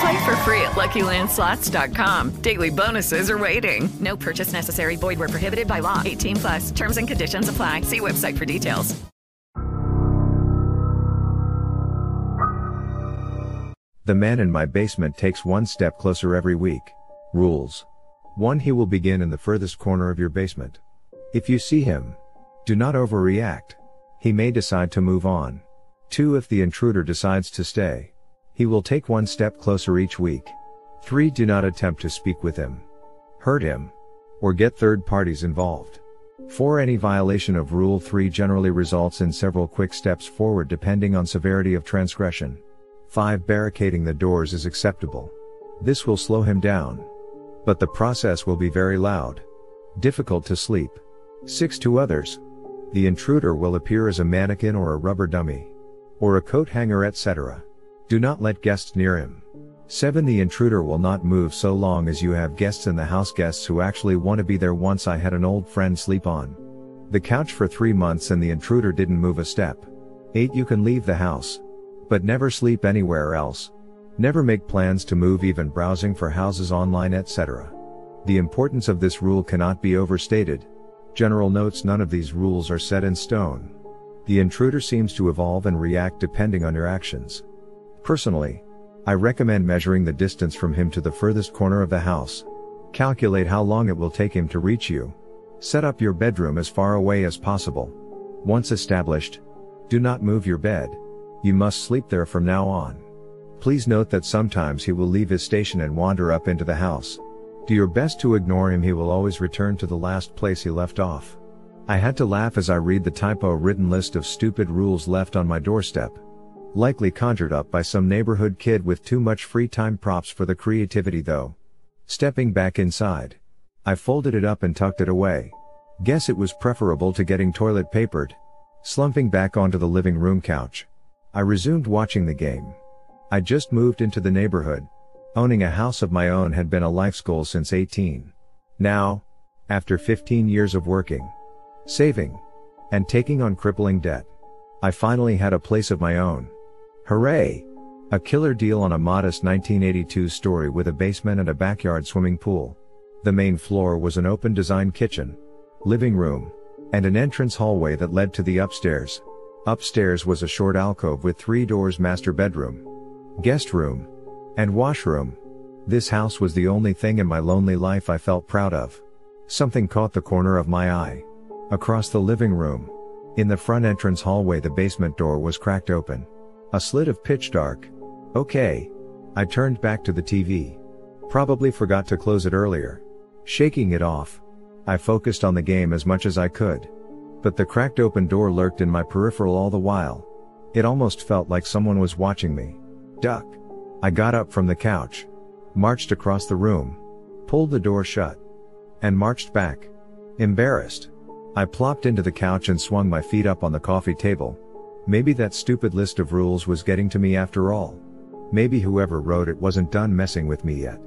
Play for free at LuckyLandSlots.com. Daily bonuses are waiting. No purchase necessary. Void where prohibited by law. 18 plus. Terms and conditions apply. See website for details. The man in my basement takes one step closer every week. Rules. 1. He will begin in the furthest corner of your basement. If you see him, do not overreact. He may decide to move on. 2. If the intruder decides to stay, he will take one step closer each week. 3. Do not attempt to speak with him, hurt him, or get third parties involved. 4. Any violation of Rule 3 generally results in several quick steps forward depending on severity of transgression. 5. Barricading the doors is acceptable. This will slow him down. But the process will be very loud. Difficult to sleep. 6. To others. The intruder will appear as a mannequin or a rubber dummy. Or a coat hanger etc. Do not let guests near him. 7. The intruder will not move so long as you have guests in the house guests who actually want to be there once I had an old friend sleep on the couch for 3 months and the intruder didn't move a step. 8. You can leave the house. But never sleep anywhere else. Never make plans to move even browsing for houses online etc. The importance of this rule cannot be overstated. General notes none of these rules are set in stone. The intruder seems to evolve and react depending on your actions. Personally, I recommend measuring the distance from him to the furthest corner of the house. Calculate how long it will take him to reach you. Set up your bedroom as far away as possible. Once established, do not move your bed. You must sleep there from now on. Please note that sometimes he will leave his station and wander up into the house. Do your best to ignore him, he will always return to the last place he left off. I had to laugh as I read the typo written list of stupid rules left on my doorstep. Likely conjured up by some neighborhood kid with too much free time props for the creativity though. Stepping back inside. I folded it up and tucked it away. Guess it was preferable to getting toilet papered. Slumping back onto the living room couch. I resumed watching the game. I just moved into the neighborhood, Owning a house of my own had been a life's goal since 18. Now, after 15 years of working, saving, and taking on crippling debt, I finally had a place of my own. Hooray! A killer deal on a modest 1982 story with a basement and a backyard swimming pool. The main floor was an open design kitchen, living room, and an entrance hallway that led to the upstairs. Upstairs was a short alcove with three doors master bedroom, guest room, and washroom. This house was the only thing in my lonely life I felt proud of. Something caught the corner of my eye. Across the living room. In the front entrance hallway the basement door was cracked open. A slit of pitch dark. Okay. I turned back to the TV. Probably forgot to close it earlier. Shaking it off. I focused on the game as much as I could. But the cracked open door lurked in my peripheral all the while. It almost felt like someone was watching me. Duck. I got up from the couch, marched across the room, pulled the door shut, and marched back. Embarrassed. I plopped into the couch and swung my feet up on the coffee table. Maybe that stupid list of rules was getting to me after all. Maybe whoever wrote it wasn't done messing with me yet.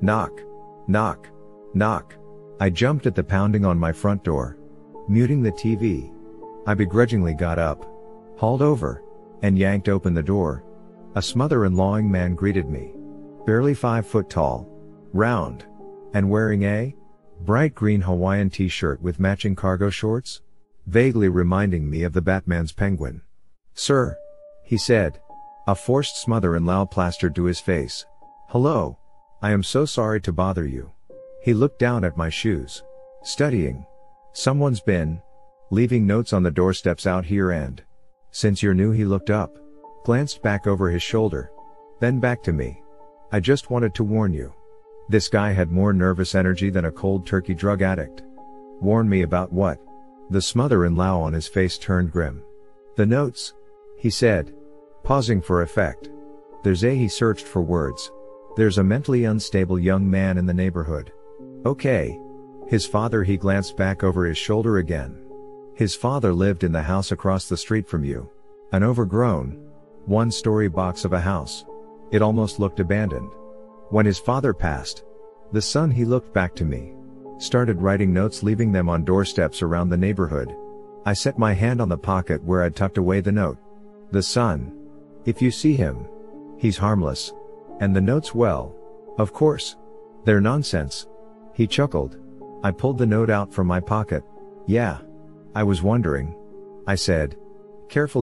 Knock. Knock. Knock. I jumped at the pounding on my front door. Muting the TV. I begrudgingly got up, hauled over, and yanked open the door, a smother-and-lawing man greeted me. Barely five foot tall. Round. And wearing a bright green Hawaiian t-shirt with matching cargo shorts? Vaguely reminding me of the Batman's penguin. Sir. He said. A forced smother and loud plastered to his face. Hello. I am so sorry to bother you. He looked down at my shoes. Studying. Someone's been. leaving notes on the doorsteps out here and. Since you're new, he looked up, glanced back over his shoulder, then back to me. I just wanted to warn you. This guy had more nervous energy than a cold turkey drug addict. Warn me about what? The smother in Lao on his face turned grim. The notes, he said, pausing for effect. There's a he searched for words. There's a mentally unstable young man in the neighborhood. Okay. His father he glanced back over his shoulder again. His father lived in the house across the street from you. An overgrown, one story box of a house. It almost looked abandoned. When his father passed, the son he looked back to me, started writing notes leaving them on doorsteps around the neighborhood. I set my hand on the pocket where I'd tucked away the note. The son. If you see him, he's harmless. And the notes well. Of course. They're nonsense. He chuckled. I pulled the note out from my pocket. Yeah. I was wondering. I said. Careful.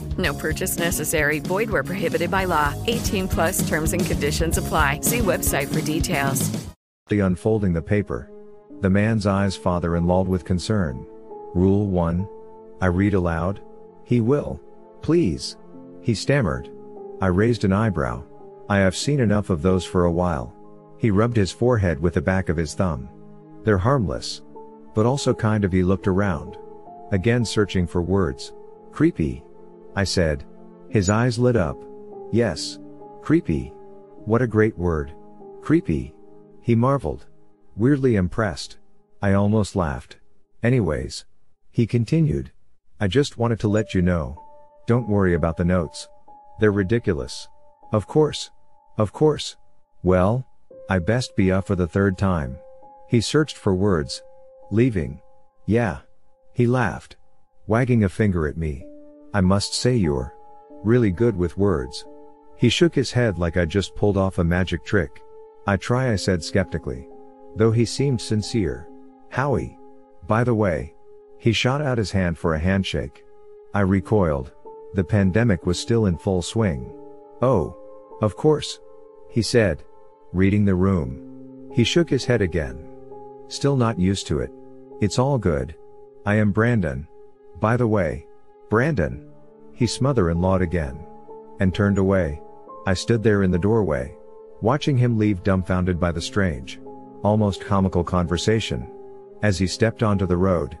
No purchase necessary. Void where prohibited by law. 18 plus terms and conditions apply. See website for details. The unfolding the paper. The man's eyes father-in-law with concern. Rule 1. I read aloud. He will. Please. He stammered. I raised an eyebrow. I have seen enough of those for a while. He rubbed his forehead with the back of his thumb. They're harmless. But also kind of he looked around. Again searching for words. Creepy. I said. His eyes lit up. Yes. Creepy. What a great word. Creepy. He marveled. Weirdly impressed. I almost laughed. Anyways. He continued. I just wanted to let you know. Don't worry about the notes. They're ridiculous. Of course. Of course. Well, I best be up for the third time. He searched for words. Leaving. Yeah. He laughed. Wagging a finger at me. I must say you're really good with words. He shook his head like I just pulled off a magic trick. I try, I said skeptically. Though he seemed sincere. Howie. By the way, he shot out his hand for a handshake. I recoiled. The pandemic was still in full swing. Oh. Of course. He said. Reading the room. He shook his head again. Still not used to it. It's all good. I am Brandon. By the way. Brandon. He smother-in-lawed again. And turned away. I stood there in the doorway. Watching him leave dumbfounded by the strange. Almost comical conversation. As he stepped onto the road.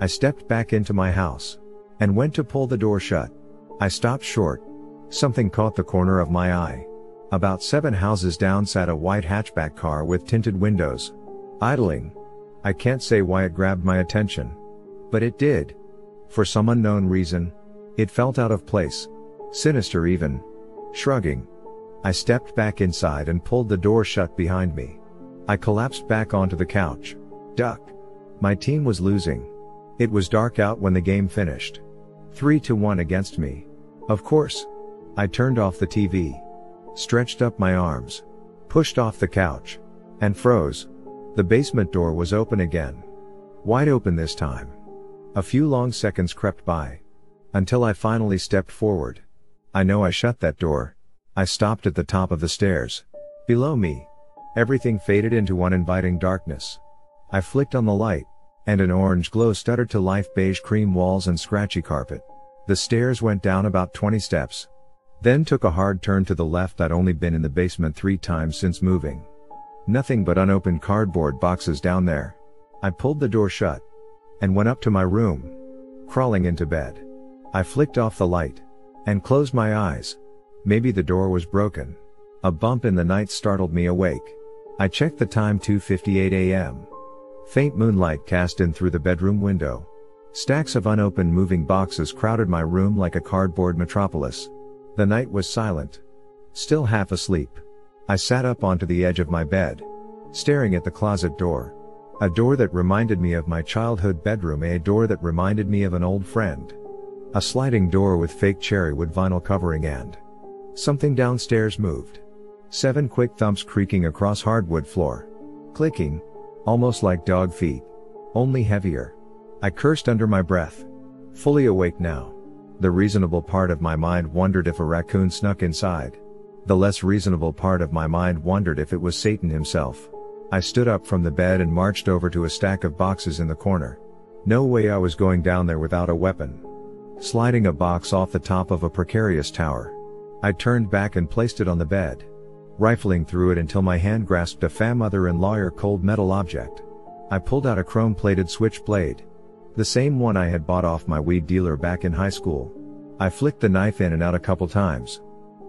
I stepped back into my house. And went to pull the door shut. I stopped short. Something caught the corner of my eye. About seven houses down sat a white hatchback car with tinted windows. Idling. I can't say why it grabbed my attention. But it did. For some unknown reason, it felt out of place. Sinister even. Shrugging. I stepped back inside and pulled the door shut behind me. I collapsed back onto the couch. Duck. My team was losing. It was dark out when the game finished. 3 to 1 against me. Of course. I turned off the TV. Stretched up my arms. Pushed off the couch. And froze. The basement door was open again. Wide open this time. A few long seconds crept by. Until I finally stepped forward. I know I shut that door. I stopped at the top of the stairs. Below me. Everything faded into uninviting darkness. I flicked on the light and an orange glow stuttered to life beige cream walls and scratchy carpet. The stairs went down about 20 steps. Then took a hard turn to the left I'd only been in the basement three times since moving. Nothing but unopened cardboard boxes down there. I pulled the door shut. And went up to my room. Crawling into bed. I flicked off the light. And closed my eyes. Maybe the door was broken. A bump in the night startled me awake. I checked the time 2:58 a.m. Faint moonlight cast in through the bedroom window. Stacks of unopened moving boxes crowded my room like a cardboard metropolis. The night was silent. Still half asleep. I sat up onto the edge of my bed, staring at the closet door. A door that reminded me of my childhood bedroom, a door that reminded me of an old friend. A sliding door with fake cherrywood vinyl covering and something downstairs moved. Seven quick thumps creaking across hardwood floor. Clicking, almost like dog feet, only heavier. I cursed under my breath. Fully awake now. The reasonable part of my mind wondered if a raccoon snuck inside. The less reasonable part of my mind wondered if it was Satan himself. I stood up from the bed and marched over to a stack of boxes in the corner. No way I was going down there without a weapon. Sliding a box off the top of a precarious tower. I turned back and placed it on the bed. Rifling through it until my hand grasped a fam mother and lawyer cold metal object. I pulled out a chrome plated switchblade. The same one I had bought off my weed dealer back in high school. I flicked the knife in and out a couple times.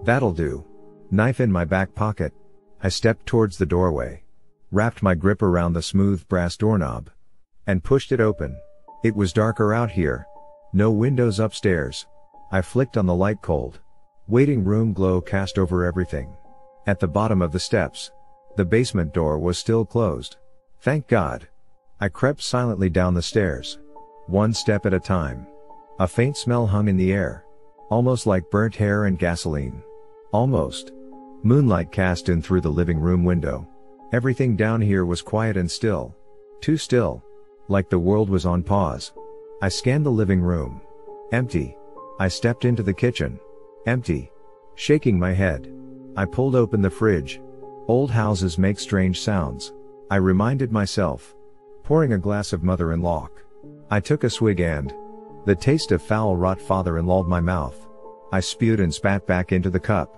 That'll do. Knife in my back pocket. I stepped towards the doorway. Wrapped my grip around the smooth brass doorknob. And pushed it open. It was darker out here, no windows upstairs. I flicked on the light cold. Waiting room glow cast over everything. At the bottom of the steps. The basement door was still closed. Thank God. I crept silently down the stairs. One step at a time. A faint smell hung in the air. Almost like burnt hair and gasoline. Almost. Moonlight cast in through the living room window. Everything down here was quiet and still. Too still. Like the world was on pause. I scanned the living room. Empty. I stepped into the kitchen. Empty. Shaking my head. I pulled open the fridge. Old houses make strange sounds. I reminded myself. Pouring a glass of mother-in-law. I took a swig and the taste of foul rot father-in-lawed my mouth. I spewed and spat back into the cup.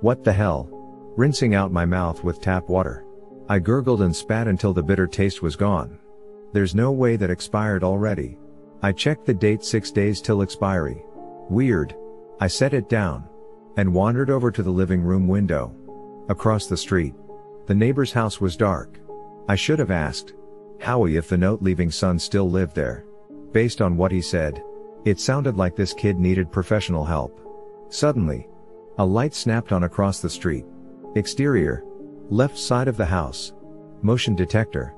What the hell? Rinsing out my mouth with tap water. I gurgled and spat until the bitter taste was gone. There's no way that expired already. I checked the date six days till expiry. Weird. I set it down. And wandered over to the living room window. Across the street. The neighbor's house was dark. I should have asked. Howie if the note leaving son still lived there. Based on what he said. It sounded like this kid needed professional help. Suddenly. A light snapped on across the street. Exterior. Left side of the house. Motion detector.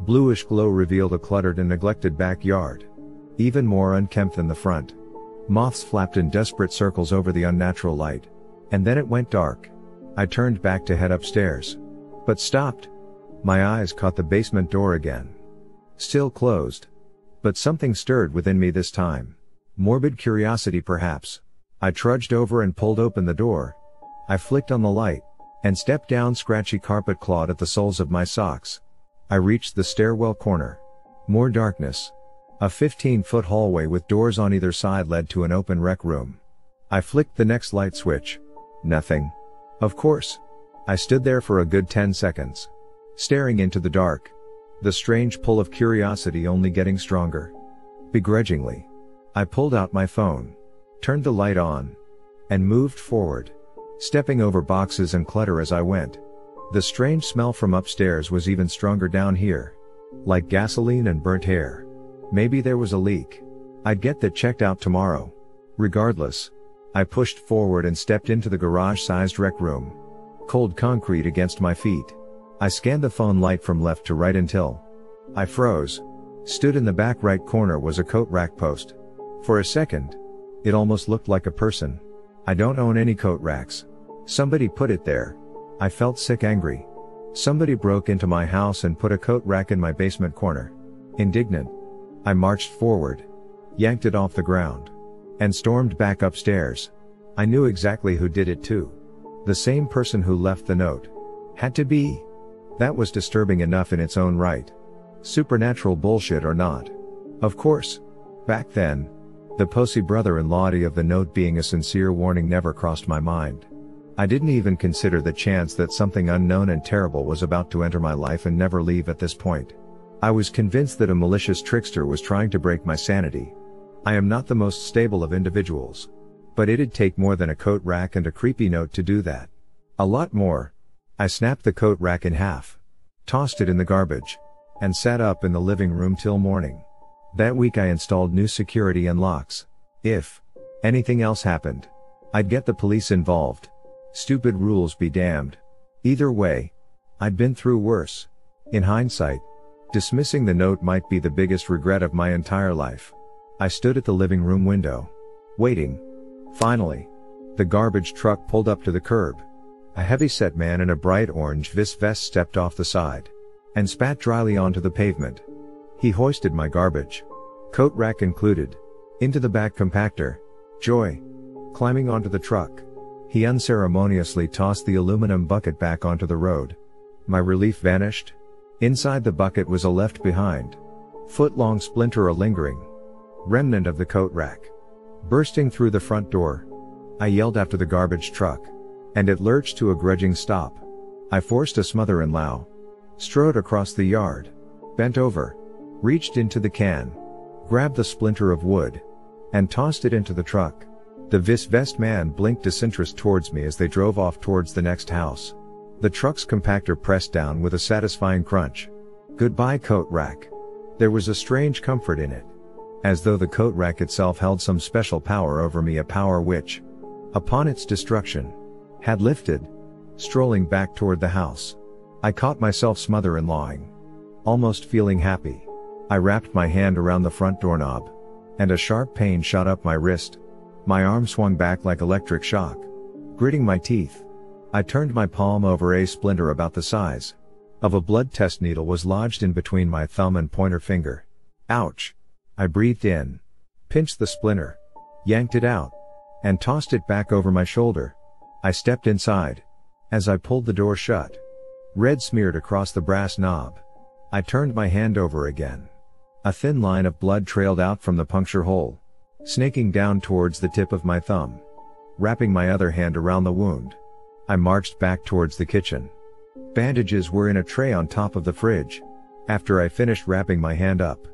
Bluish glow revealed a cluttered and neglected backyard. Even more unkempt than the front. Moths flapped in desperate circles over the unnatural light. And then it went dark. I turned back to head upstairs. But stopped. My eyes caught the basement door again. Still closed. But something stirred within me this time. Morbid curiosity perhaps. I trudged over and pulled open the door. I flicked on the light. And stepped down scratchy carpet clawed at the soles of my socks. I reached the stairwell corner. More darkness. A 15 foot hallway with doors on either side led to an open rec room. I flicked the next light switch. Nothing. Of course. I stood there for a good 10 seconds. Staring into the dark. The strange pull of curiosity only getting stronger. Begrudgingly. I pulled out my phone. Turned the light on. And moved forward. Stepping over boxes and clutter as I went. The strange smell from upstairs was even stronger down here. Like gasoline and burnt hair. Maybe there was a leak. I'd get that checked out tomorrow. Regardless. I pushed forward and stepped into the garage-sized rec room. Cold concrete against my feet. I scanned the phone light from left to right until I froze. Stood in the back right corner was a coat rack post. For a second, it almost looked like a person. I don't own any coat racks. Somebody put it there. I felt sick angry. Somebody broke into my house and put a coat rack in my basement corner. Indignant. I marched forward, yanked it off the ground, and stormed back upstairs. I knew exactly who did it too. The same person who left the note. Had to be. That was disturbing enough in its own right. Supernatural bullshit or not. Of course. Back then, the posy brother-in-law of the note being a sincere warning never crossed my mind. I didn't even consider the chance that something unknown and terrible was about to enter my life and never leave at this point. I was convinced that a malicious trickster was trying to break my sanity. I am not the most stable of individuals. But it'd take more than a coat rack and a creepy note to do that. A lot more. I snapped the coat rack in half, tossed it in the garbage, and sat up in the living room till morning. That week I installed new security and locks. If anything else happened, I'd get the police involved. Stupid rules be damned. Either way, I'd been through worse. In hindsight, dismissing the note might be the biggest regret of my entire life. I stood at the living room window, waiting. Finally, the garbage truck pulled up to the curb. A heavy-set man in a bright orange vis vest stepped off the side and spat dryly onto the pavement. He hoisted my garbage, coat rack included, into the back compactor. Joy. Climbing onto the truck, he unceremoniously tossed the aluminum bucket back onto the road. My relief vanished. Inside the bucket was a left behind, foot long splinter a lingering remnant of the coat rack. Bursting through the front door, I yelled after the garbage truck, and it lurched to a grudging stop. I forced a smother and low, strode across the yard, bent over, reached into the can, grabbed the splinter of wood, and tossed it into the truck. The vis vest man blinked disinterest towards me as they drove off towards the next house. The truck's compactor pressed down with a satisfying crunch. Goodbye coat rack. There was a strange comfort in it. As though the coat rack itself held some special power over me a power which, upon its destruction, had lifted, strolling back toward the house. I caught myself smother and lawing. Almost feeling happy. I wrapped my hand around the front doorknob. And a sharp pain shot up my wrist. My arm swung back like electric shock. Gritting my teeth. I turned my palm over a splinter about the size of a blood test needle was lodged in between my thumb and pointer finger. Ouch. I breathed in, pinched the splinter, yanked it out, and tossed it back over my shoulder. I stepped inside. As I pulled the door shut, red smeared across the brass knob. I turned my hand over again. A thin line of blood trailed out from the puncture hole snaking down towards the tip of my thumb. Wrapping my other hand around the wound, I marched back towards the kitchen. Bandages were in a tray on top of the fridge. After I finished wrapping my hand up,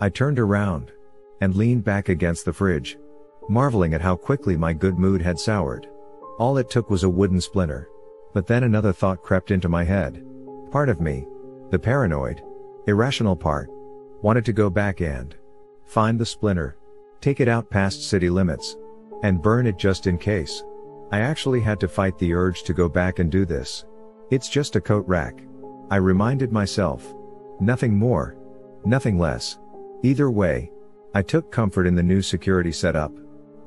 I turned around and leaned back against the fridge, marveling at how quickly my good mood had soured. All it took was a wooden splinter. But then another thought crept into my head. Part of me, the paranoid, irrational part, wanted to go back and find the splinter, take it out past city limits, and burn it just in case. I actually had to fight the urge to go back and do this. It's just a coat rack. I reminded myself. Nothing more. Nothing less. Either way, I took comfort in the new security setup.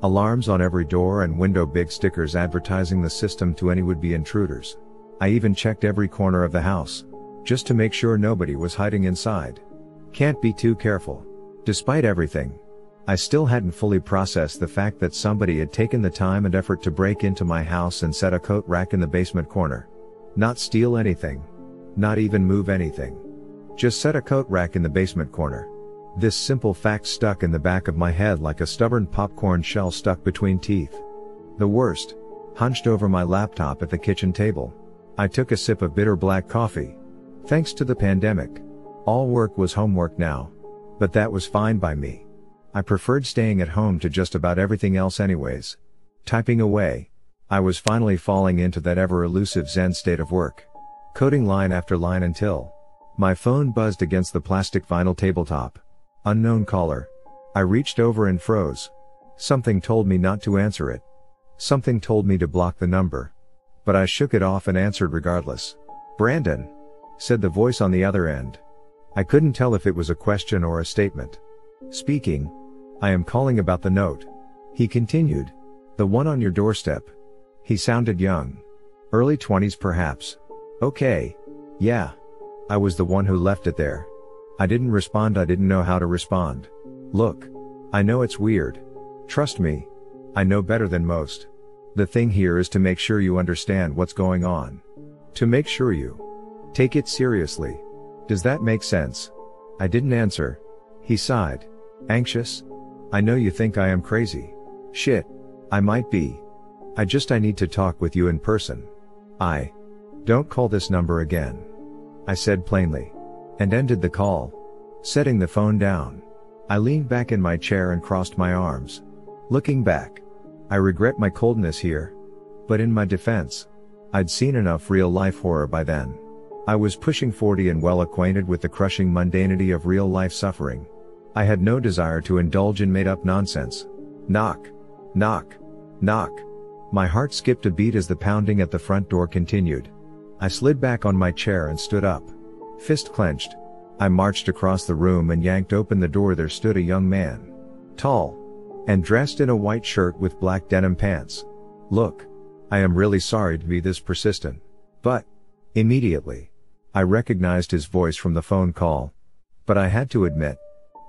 Alarms on every door and window big stickers advertising the system to any would-be intruders. I even checked every corner of the house. Just to make sure nobody was hiding inside. Can't be too careful. Despite everything, I still hadn't fully processed the fact that somebody had taken the time and effort to break into my house and set a coat rack in the basement corner. Not steal anything. Not even move anything. Just set a coat rack in the basement corner. This simple fact stuck in the back of my head like a stubborn popcorn shell stuck between teeth. The worst. Hunched over my laptop at the kitchen table. I took a sip of bitter black coffee. Thanks to the pandemic. All work was homework now. But that was fine by me. I preferred staying at home to just about everything else anyways. Typing away. I was finally falling into that ever elusive zen state of work. Coding line after line until my phone buzzed against the plastic vinyl tabletop. Unknown caller. I reached over and froze. Something told me not to answer it. Something told me to block the number. But I shook it off and answered regardless. Brandon. Said the voice on the other end. I couldn't tell if it was a question or a statement. Speaking. I am calling about the note. He continued. The one on your doorstep. He sounded young. Early 20s perhaps. Okay. Yeah. I was the one who left it there. I didn't respond, I didn't know how to respond. Look. I know it's weird. Trust me. I know better than most. The thing here is to make sure you understand what's going on. To make sure you take it seriously. Does that make sense? I didn't answer. He sighed. Anxious? I know you think I am crazy. Shit. I might be. I just I need to talk with you in person. I. Don't call this number again. I said plainly. And ended the call. Setting the phone down. I leaned back in my chair and crossed my arms. Looking back. I regret my coldness here. But in my defense. I'd seen enough real life horror by then. I was pushing 40 and well acquainted with the crushing mundanity of real life suffering. I had no desire to indulge in made up nonsense. Knock. Knock. Knock. My heart skipped a beat as the pounding at the front door continued. I slid back on my chair and stood up. Fist clenched. I marched across the room and yanked open the door. There stood a young man. Tall. And dressed in a white shirt with black denim pants. Look. I am really sorry to be this persistent. But. Immediately. I recognized his voice from the phone call. But I had to admit.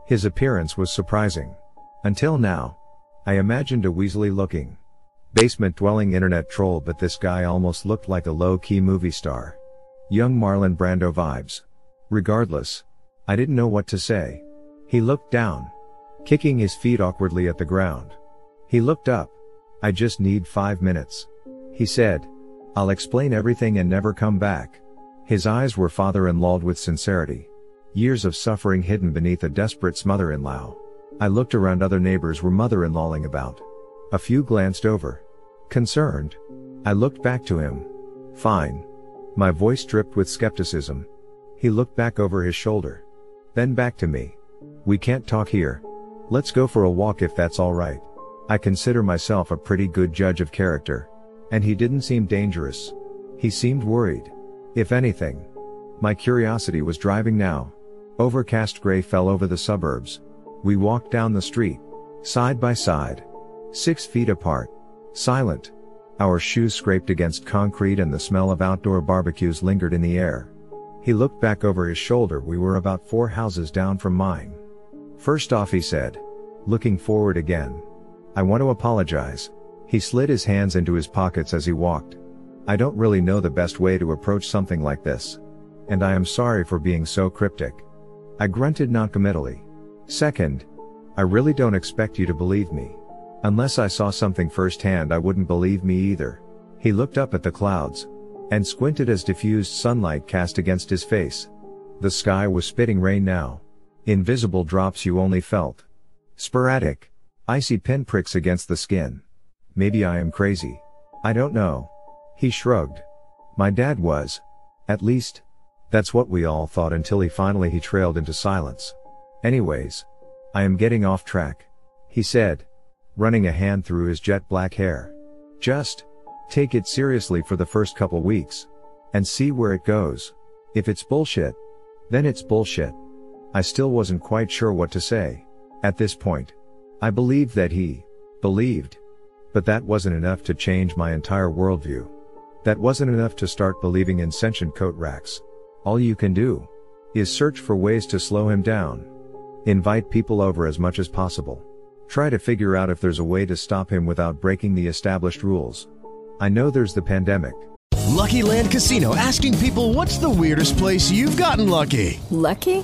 His appearance was surprising. Until now. I imagined a weaselly looking. Basement dwelling internet troll but this guy almost looked like a low key movie star. Young Marlon Brando vibes. Regardless. I didn't know what to say. He looked down. Kicking his feet awkwardly at the ground. He looked up. I just need five minutes. He said. I'll explain everything and never come back. His eyes were father-in-lawed with sincerity. Years of suffering hidden beneath a desperate smother-in-law. I looked around other neighbors were mother-in-lawing about. A few glanced over. Concerned. I looked back to him. Fine. My voice dripped with skepticism. He looked back over his shoulder. Then back to me. We can't talk here. Let's go for a walk if that's alright. I consider myself a pretty good judge of character. And he didn't seem dangerous. He seemed worried. If anything. My curiosity was driving now. Overcast gray fell over the suburbs. We walked down the street. Side by side. Six feet apart. Silent. Our shoes scraped against concrete and the smell of outdoor barbecues lingered in the air. He looked back over his shoulder. We were about four houses down from mine. First off, he said. Looking forward again. I want to apologize. He slid his hands into his pockets as he walked. I don't really know the best way to approach something like this. And I am sorry for being so cryptic. I grunted noncommittally. Second, I really don't expect you to believe me. Unless I saw something firsthand, I wouldn't believe me either. He looked up at the clouds and squinted as diffused sunlight cast against his face. The sky was spitting rain now. Invisible drops you only felt. Sporadic, icy pinpricks against the skin. Maybe I am crazy. I don't know. He shrugged. My dad was. At least. That's what we all thought until he finally he trailed into silence. Anyways. I am getting off track. He said. Running a hand through his jet black hair. Just. Take it seriously for the first couple weeks. And see where it goes. If it's bullshit. Then it's bullshit. I still wasn't quite sure what to say. At this point. I believed that he. Believed. But that wasn't enough to change my entire worldview. That wasn't enough to start believing in sentient coat racks. All you can do is search for ways to slow him down. Invite people over as much as possible. Try to figure out if there's a way to stop him without breaking the established rules. I know there's the pandemic. Lucky Land Casino asking people what's the weirdest place you've gotten lucky? Lucky?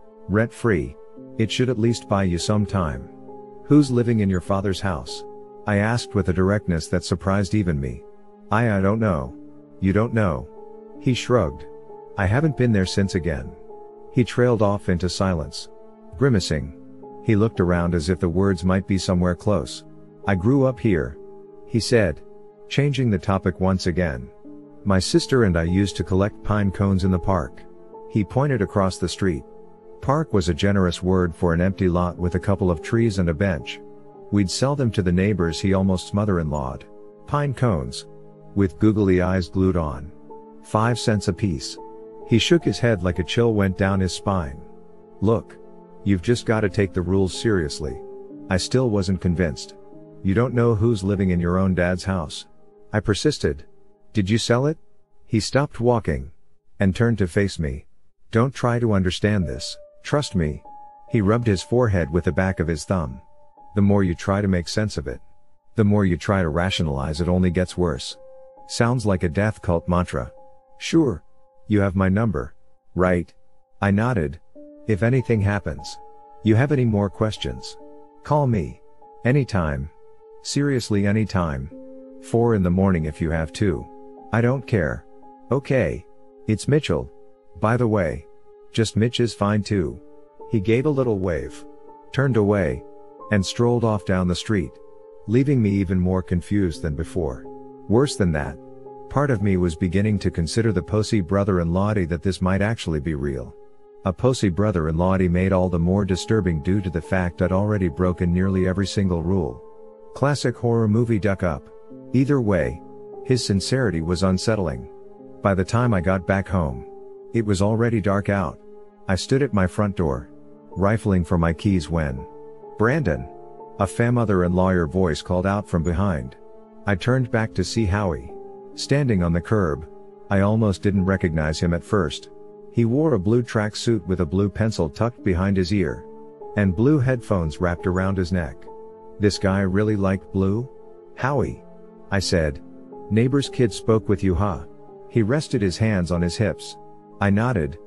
Rent free. It should at least buy you some time. Who's living in your father's house? I asked with a directness that surprised even me. I I don't know. You don't know. He shrugged. I haven't been there since again. He trailed off into silence. Grimacing. He looked around as if the words might be somewhere close. I grew up here. He said. Changing the topic once again. My sister and I used to collect pine cones in the park. He pointed across the street. Park was a generous word for an empty lot with a couple of trees and a bench. We'd sell them to the neighbors he almost mother-in-lawed. Pine cones. With googly eyes glued on. Five cents apiece. He shook his head like a chill went down his spine. Look. You've just gotta take the rules seriously. I still wasn't convinced. You don't know who's living in your own dad's house. I persisted. Did you sell it? He stopped walking. And turned to face me. Don't try to understand this, trust me. He rubbed his forehead with the back of his thumb. The more you try to make sense of it, the more you try to rationalize it only gets worse. Sounds like a death cult mantra. Sure. You have my number. Right. I nodded. If anything happens. You have any more questions? Call me. Anytime. Seriously anytime. Four in the morning if you have to. I don't care. Okay. It's Mitchell. By the way. Just Mitch is fine too. He gave a little wave. Turned away. And strolled off down the street. Leaving me even more confused than before. Worse than that. Part of me was beginning to consider the Posey brother-in-law that this might actually be real. A Posey brother-in-law made all the more disturbing due to the fact I'd already broken nearly every single rule. Classic horror movie duck up. Either way, his sincerity was unsettling. By the time I got back home, it was already dark out. I stood at my front door, rifling for my keys when Brandon, a fam-mother and lawyer voice called out from behind. I turned back to see Howie. Standing on the curb. I almost didn't recognize him at first. He wore a blue track suit with a blue pencil tucked behind his ear. And blue headphones wrapped around his neck. This guy really liked blue? Howie. I said. Neighbor's kid spoke with you huh? He rested his hands on his hips. I nodded.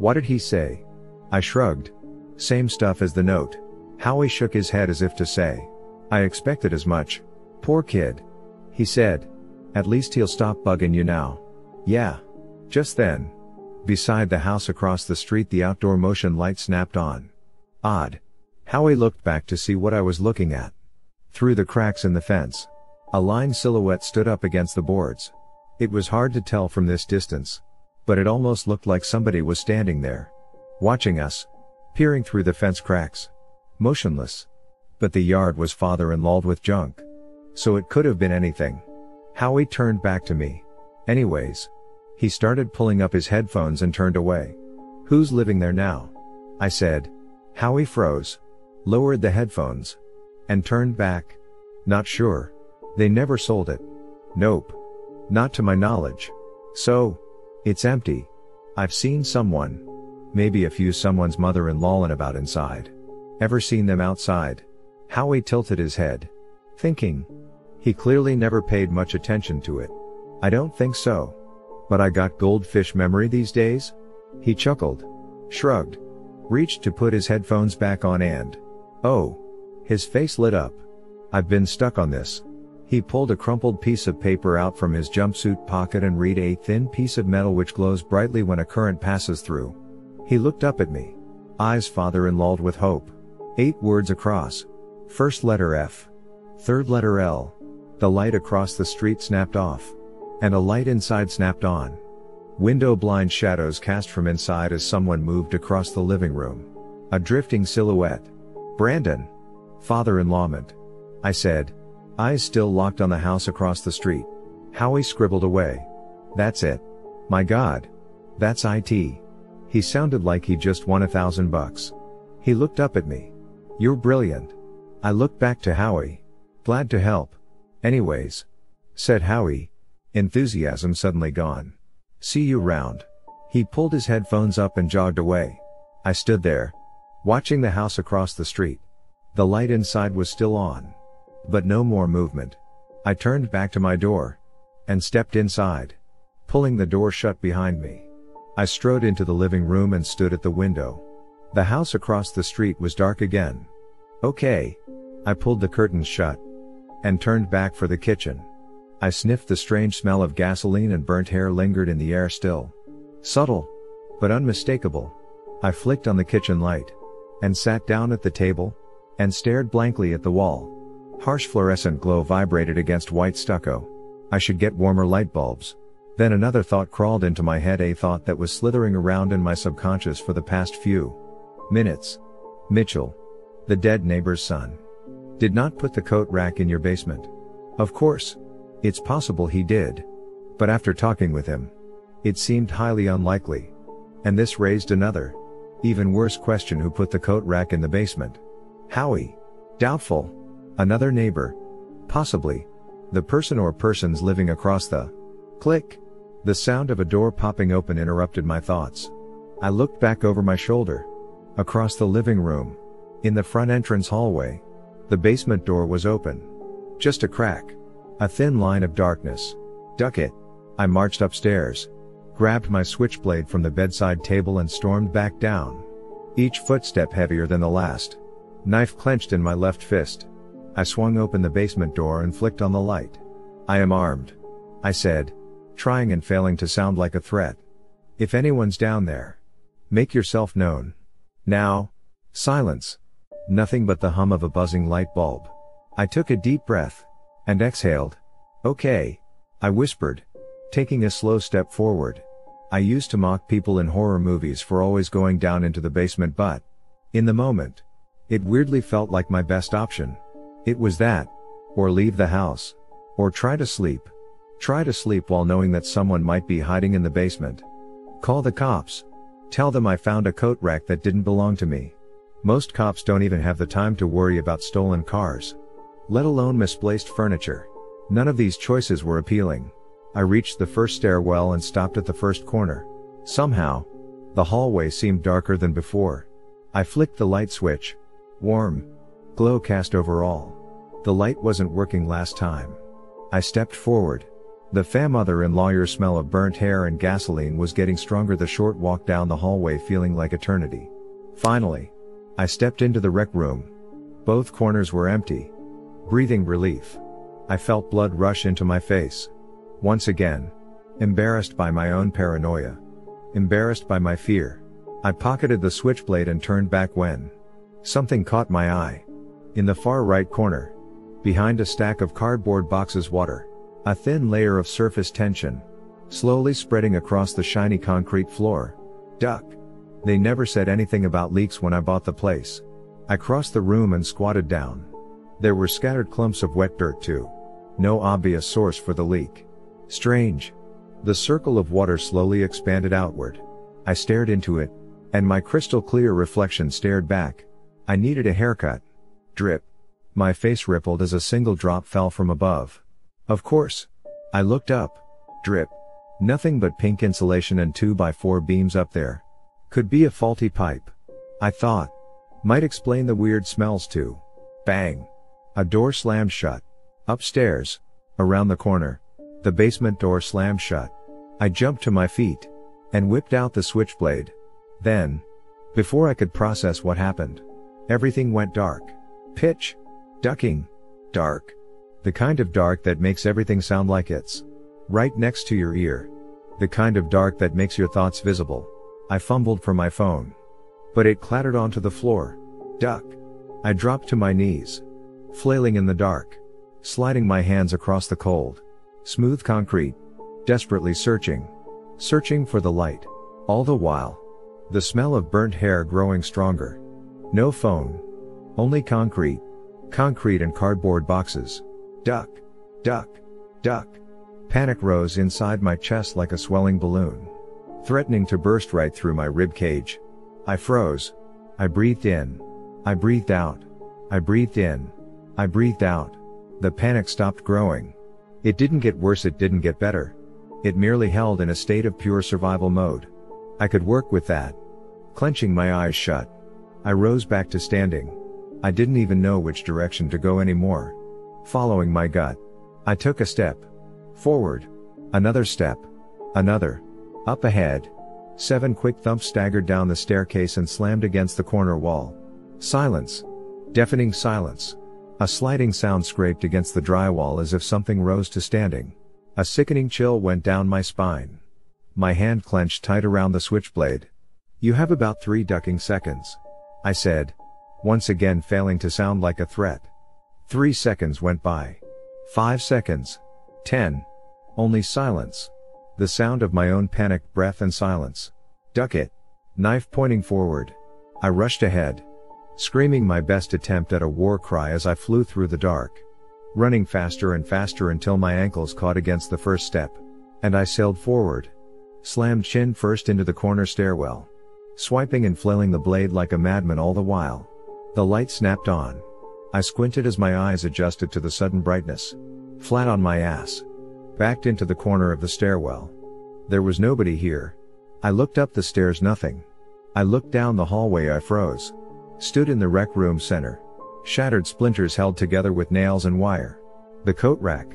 What did he say? I shrugged. Same stuff as the note. Howie shook his head as if to say. I expected as much. Poor kid. He said. At least he'll stop bugging you now. Yeah. Just then. Beside the house across the street the outdoor motion light snapped on. Odd. Howie looked back to see what I was looking at. Through the cracks in the fence. A line silhouette stood up against the boards. It was hard to tell from this distance. But it almost looked like somebody was standing there. Watching us. Peering through the fence cracks. Motionless. But the yard was father-in-law with junk. So it could have been anything. Howie turned back to me. Anyways. He started pulling up his headphones and turned away. Who's living there now? I said. Howie froze. Lowered the headphones. And turned back. Not sure. They never sold it. Nope. Not to my knowledge. So. It's empty. I've seen someone. Maybe a few someone's mother-in-law and about inside. Ever seen them outside? Howie tilted his head. Thinking. He clearly never paid much attention to it. I don't think so. But I got goldfish memory these days? He chuckled. Shrugged. Reached to put his headphones back on and. Oh. His face lit up. I've been stuck on this. He pulled a crumpled piece of paper out from his jumpsuit pocket and read a thin piece of metal which glows brightly when a current passes through. He looked up at me. Eyes father-in-lawed with hope. Eight words across. First letter F. Third letter L. The light across the street snapped off. And a light inside snapped on. Window blind shadows cast from inside as someone moved across the living room. A drifting silhouette. Brandon. Father-in-law meant. I said. Eyes still locked on the house across the street. Howie scribbled away. That's it. My god. That's IT. He sounded like he just won a thousand bucks. He looked up at me. You're brilliant. I looked back to Howie. Glad to help. Anyways. Said Howie. Enthusiasm suddenly gone. See you round. He pulled his headphones up and jogged away. I stood there. Watching the house across the street. The light inside was still on. But no more movement. I turned back to my door. And stepped inside. Pulling the door shut behind me. I strode into the living room and stood at the window. The house across the street was dark again. Okay. I pulled the curtains shut and turned back for the kitchen. I sniffed the strange smell of gasoline and burnt hair lingered in the air still. Subtle, but unmistakable. I flicked on the kitchen light and sat down at the table and stared blankly at the wall. Harsh fluorescent glow vibrated against white stucco. I should get warmer light bulbs. Then another thought crawled into my head, a thought that was slithering around in my subconscious for the past few minutes. Mitchell, the dead neighbor's son. Did not put the coat rack in your basement. Of course. It's possible he did. But after talking with him, It seemed highly unlikely. And this raised another, even worse question who put the coat rack in the basement? Howie. Doubtful. Another neighbor. Possibly. The person or persons living across the. Click. The sound of a door popping open interrupted my thoughts. I looked back over my shoulder. Across the living room. In the front entrance hallway. The basement door was open. Just a crack. A thin line of darkness. Duck it. I marched upstairs. Grabbed my switchblade from the bedside table and stormed back down. Each footstep heavier than the last. Knife clenched in my left fist. I swung open the basement door and flicked on the light. I am armed. I said, trying and failing to sound like a threat. If anyone's down there, make yourself known. Now, silence. Nothing but the hum of a buzzing light bulb. I took a deep breath and exhaled. Okay, I whispered, taking a slow step forward. I used to mock people in horror movies for always going down into the basement, but in the moment, it weirdly felt like my best option. It was that, or leave the house, or try to sleep. Try to sleep while knowing that someone might be hiding in the basement. Call the cops. Tell them I found a coat rack that didn't belong to me. Most cops don't even have the time to worry about stolen cars. Let alone misplaced furniture. None of these choices were appealing. I reached the first stairwell and stopped at the first corner. Somehow, the hallway seemed darker than before. I flicked the light switch. Warm. Glow cast over all. The light wasn't working last time. I stepped forward. The fam-mother and lawyer smell of burnt hair and gasoline was getting stronger the short walk down the hallway feeling like eternity. Finally, I stepped into the rec room. Both corners were empty. Breathing relief. I felt blood rush into my face. Once again. Embarrassed by my own paranoia. Embarrassed by my fear. I pocketed the switchblade and turned back when something caught my eye. In the far right corner. Behind a stack of cardboard boxes water. A thin layer of surface tension. Slowly spreading across the shiny concrete floor. Duck. They never said anything about leaks when I bought the place. I crossed the room and squatted down. There were scattered clumps of wet dirt too. No obvious source for the leak. Strange. The circle of water slowly expanded outward. I stared into it, and my crystal clear reflection stared back. I needed a haircut. Drip. My face rippled as a single drop fell from above. Of course. I looked up. Drip. Nothing but pink insulation and 2x4 beams up there. Could be a faulty pipe. I thought. Might explain the weird smells too. Bang. A door slammed shut. Upstairs. Around the corner. The basement door slammed shut. I jumped to my feet and whipped out the switchblade. Then, before I could process what happened, everything went dark. Pitch. Ducking. Dark. The kind of dark that makes everything sound like it's right next to your ear. The kind of dark that makes your thoughts visible. I fumbled for my phone. But it clattered onto the floor. Duck. I dropped to my knees. Flailing in the dark. Sliding my hands across the cold. Smooth concrete. Desperately searching. Searching for the light. All the while. The smell of burnt hair growing stronger. No phone. Only concrete. Concrete and cardboard boxes. Duck. Duck. Duck. Panic rose inside my chest like a swelling balloon. Threatening to burst right through my rib cage. I froze. I breathed in. I breathed out. I breathed in. I breathed out. The panic stopped growing. It didn't get worse, it didn't get better. It merely held in a state of pure survival mode. I could work with that. Clenching my eyes shut. I rose back to standing. I didn't even know which direction to go anymore. Following my gut. I took a step. Forward. Another step. Another. Up ahead. Seven quick thumps staggered down the staircase and slammed against the corner wall. Silence. Deafening silence. A sliding sound scraped against the drywall as if something rose to standing. A sickening chill went down my spine. My hand clenched tight around the switchblade. You have about three ducking seconds. I said. Once again failing to sound like a threat. Three seconds went by. Five seconds. Ten. Only silence. The sound of my own panicked breath and silence. Duck it. Knife pointing forward. I rushed ahead screaming my best attempt at a war cry as I flew through the dark. Running faster and faster until my ankles caught against the first step. And I sailed forward. Slammed chin first into the corner stairwell. Swiping and flailing the blade like a madman all the while. The light snapped on. I squinted as my eyes adjusted to the sudden brightness. Flat on my ass. Backed into the corner of the stairwell. There was nobody here. I looked up the stairs, nothing. I looked down the hallway, I froze. Stood in the rec room center. Shattered splinters held together with nails and wire. The coat rack.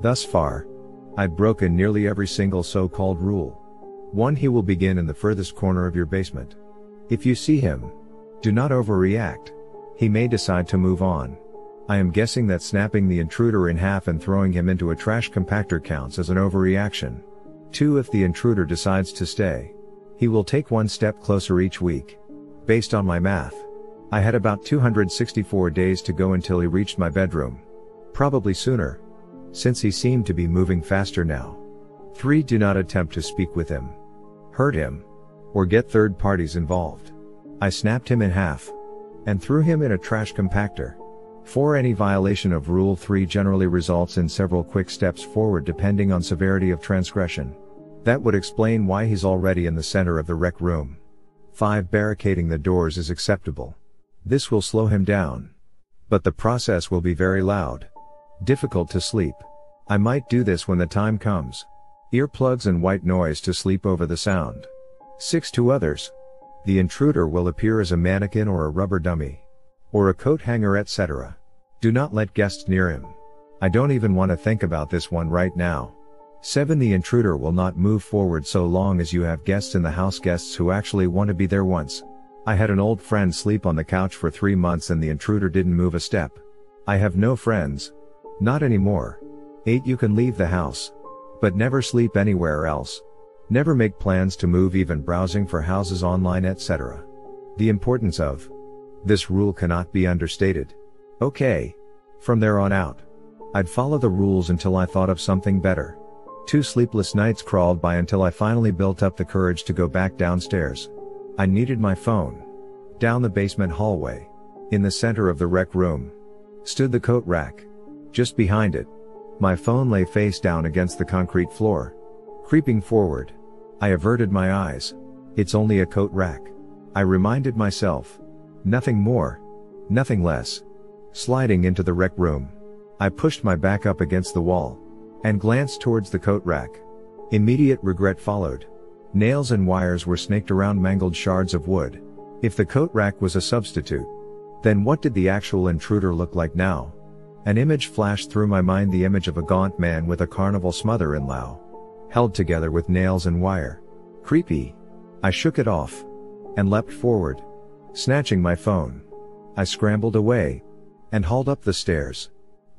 Thus far, I'd broken nearly every single so called rule. One, he will begin in the furthest corner of your basement. If you see him, do not overreact. He may decide to move on. I am guessing that snapping the intruder in half and throwing him into a trash compactor counts as an overreaction. 2. If the intruder decides to stay, he will take one step closer each week. Based on my math, I had about 264 days to go until he reached my bedroom. Probably sooner. Since he seemed to be moving faster now. 3. Do not attempt to speak with him hurt him, or get third parties involved. I snapped him in half and threw him in a trash compactor. 4. Any violation of Rule 3 generally results in several quick steps forward depending on severity of transgression. That would explain why he's already in the center of the rec room. 5. Barricading the doors is acceptable. This will slow him down. But the process will be very loud. Difficult to sleep. I might do this when the time comes. Earplugs and white noise to sleep over the sound. 6 to others. The intruder will appear as a mannequin or a rubber dummy. Or a coat hanger etc. Do not let guests near him. I don't even want to think about this one right now. 7. The intruder will not move forward so long as you have guests in the house guests who actually want to be there once. I had an old friend sleep on the couch for three months and the intruder didn't move a step. I have no friends. Not anymore. 8. You can leave the house. But never sleep anywhere else. Never make plans to move even browsing for houses online etc. The importance of this rule cannot be understated. Okay. From there on out. I'd follow the rules until I thought of something better. Two sleepless nights crawled by until I finally built up the courage to go back downstairs. I needed my phone. Down the basement hallway. In the center of the rec room. Stood the coat rack. Just behind it. My phone lay face down against the concrete floor. Creeping forward. I averted my eyes. It's only a coat rack. I reminded myself. Nothing more. Nothing less. Sliding into the rec room. I pushed my back up against the wall. And glanced towards the coat rack. Immediate regret followed. Nails and wires were snaked around mangled shards of wood. If the coat rack was a substitute. Then what did the actual intruder look like now? An image flashed through my mind the image of a gaunt man with a carnival smother in Lao. Held together with nails and wire. Creepy. I shook it off. And leapt forward. Snatching my phone. I scrambled away. And hauled up the stairs.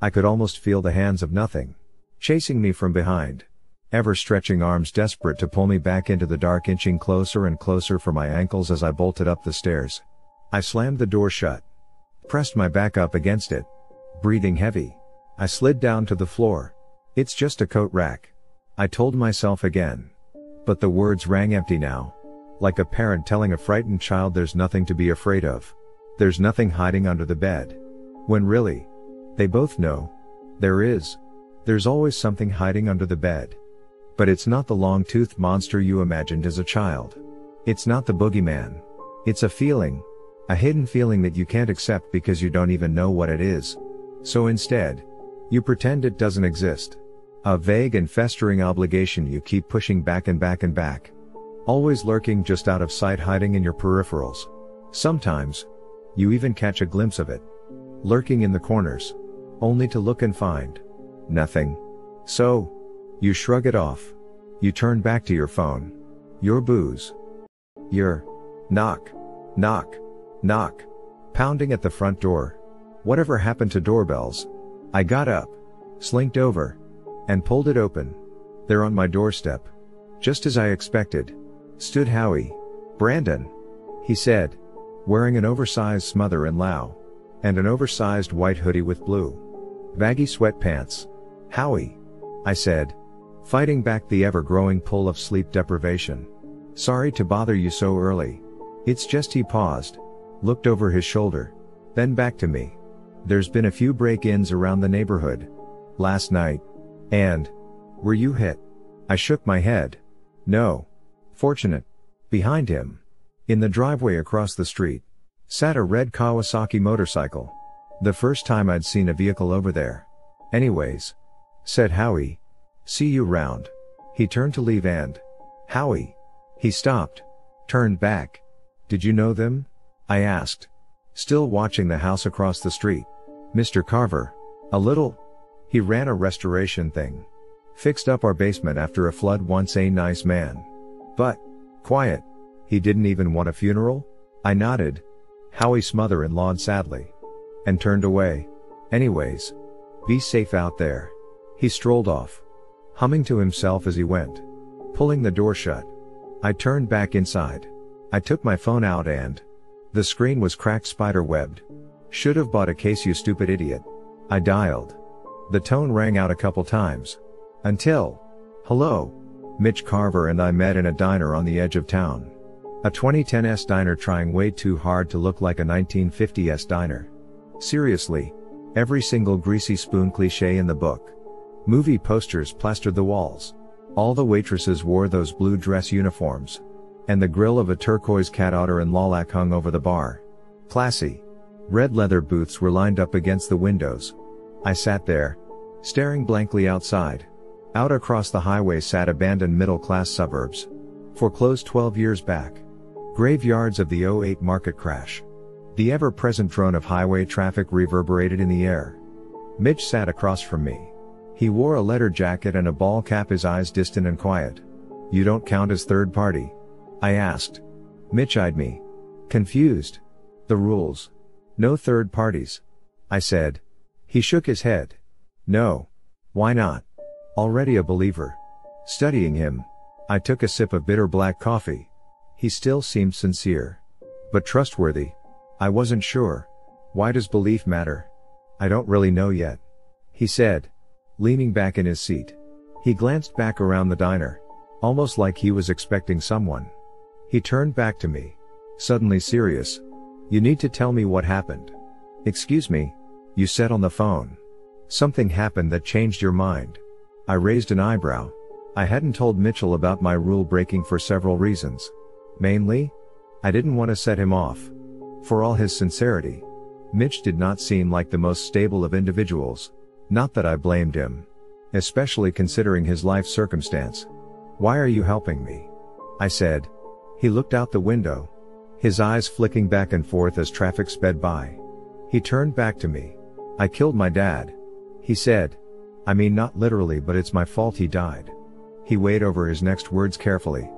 I could almost feel the hands of nothing. Chasing me from behind. Ever stretching arms desperate to pull me back into the dark inching closer and closer for my ankles as I bolted up the stairs. I slammed the door shut. Pressed my back up against it breathing heavy. I slid down to the floor. It's just a coat rack. I told myself again. But the words rang empty now. Like a parent telling a frightened child there's nothing to be afraid of. There's nothing hiding under the bed. When really, they both know. There is. There's always something hiding under the bed. But it's not the long toothed monster you imagined as a child. It's not the boogeyman. It's a feeling. A hidden feeling that you can't accept because you don't even know what it is. So instead, you pretend it doesn't exist. A vague and festering obligation you keep pushing back and back and back. Always lurking just out of sight, hiding in your peripherals. Sometimes, you even catch a glimpse of it. Lurking in the corners. Only to look and find nothing. So, you shrug it off. You turn back to your phone. Your booze. Your knock, knock, knock, pounding at the front door. Whatever happened to doorbells? I got up, slinked over, and pulled it open. There on my doorstep, just as I expected, stood Howie. Brandon, he said, wearing an oversized smother and Lao, and an oversized white hoodie with blue, baggy sweatpants. Howie, I said, fighting back the ever growing pull of sleep deprivation. Sorry to bother you so early. It's just he paused, looked over his shoulder, then back to me. There's been a few break-ins around the neighborhood. Last night. And. Were you hit? I shook my head. No. Fortunate. Behind him. In the driveway across the street. Sat a red Kawasaki motorcycle. The first time I'd seen a vehicle over there. Anyways. Said Howie. See you round. He turned to leave and. Howie. He stopped. Turned back. Did you know them? I asked. Still watching the house across the street. Mr. Carver. A little. He ran a restoration thing. Fixed up our basement after a flood once a nice man. But. Quiet. He didn't even want a funeral? I nodded. Howie's mother-in-law sadly. And turned away. Anyways. Be safe out there. He strolled off. Humming to himself as he went. Pulling the door shut. I turned back inside. I took my phone out and. The screen was cracked spider webbed. Should have bought a case you stupid idiot. I dialed. The tone rang out a couple times. Until. Hello. Mitch Carver and I met in a diner on the edge of town. A 2010s diner trying way too hard to look like a 1950s diner. Seriously. Every single greasy spoon cliche in the book. Movie posters plastered the walls. All the waitresses wore those blue dress uniforms. And the grill of a turquoise cat otter and lilac hung over the bar. Classy. Red leather booths were lined up against the windows. I sat there. Staring blankly outside. Out across the highway sat abandoned middle class suburbs. Foreclosed 12 years back. Graveyards of the 08 market crash. The ever present drone of highway traffic reverberated in the air. Mitch sat across from me. He wore a leather jacket and a ball cap, his eyes distant and quiet. You don't count as third party? I asked. Mitch eyed me. Confused. The rules. No third parties. I said. He shook his head. No. Why not? Already a believer. Studying him. I took a sip of bitter black coffee. He still seemed sincere. But trustworthy. I wasn't sure. Why does belief matter? I don't really know yet. He said. Leaning back in his seat. He glanced back around the diner. Almost like he was expecting someone. He turned back to me. Suddenly serious. You need to tell me what happened. Excuse me. You said on the phone. Something happened that changed your mind. I raised an eyebrow. I hadn't told Mitchell about my rule breaking for several reasons. Mainly, I didn't want to set him off. For all his sincerity, Mitch did not seem like the most stable of individuals. Not that I blamed him. Especially considering his life circumstance. Why are you helping me? I said. He looked out the window. His eyes flicking back and forth as traffic sped by. He turned back to me. I killed my dad. He said. I mean not literally but it's my fault he died. He weighed over his next words carefully.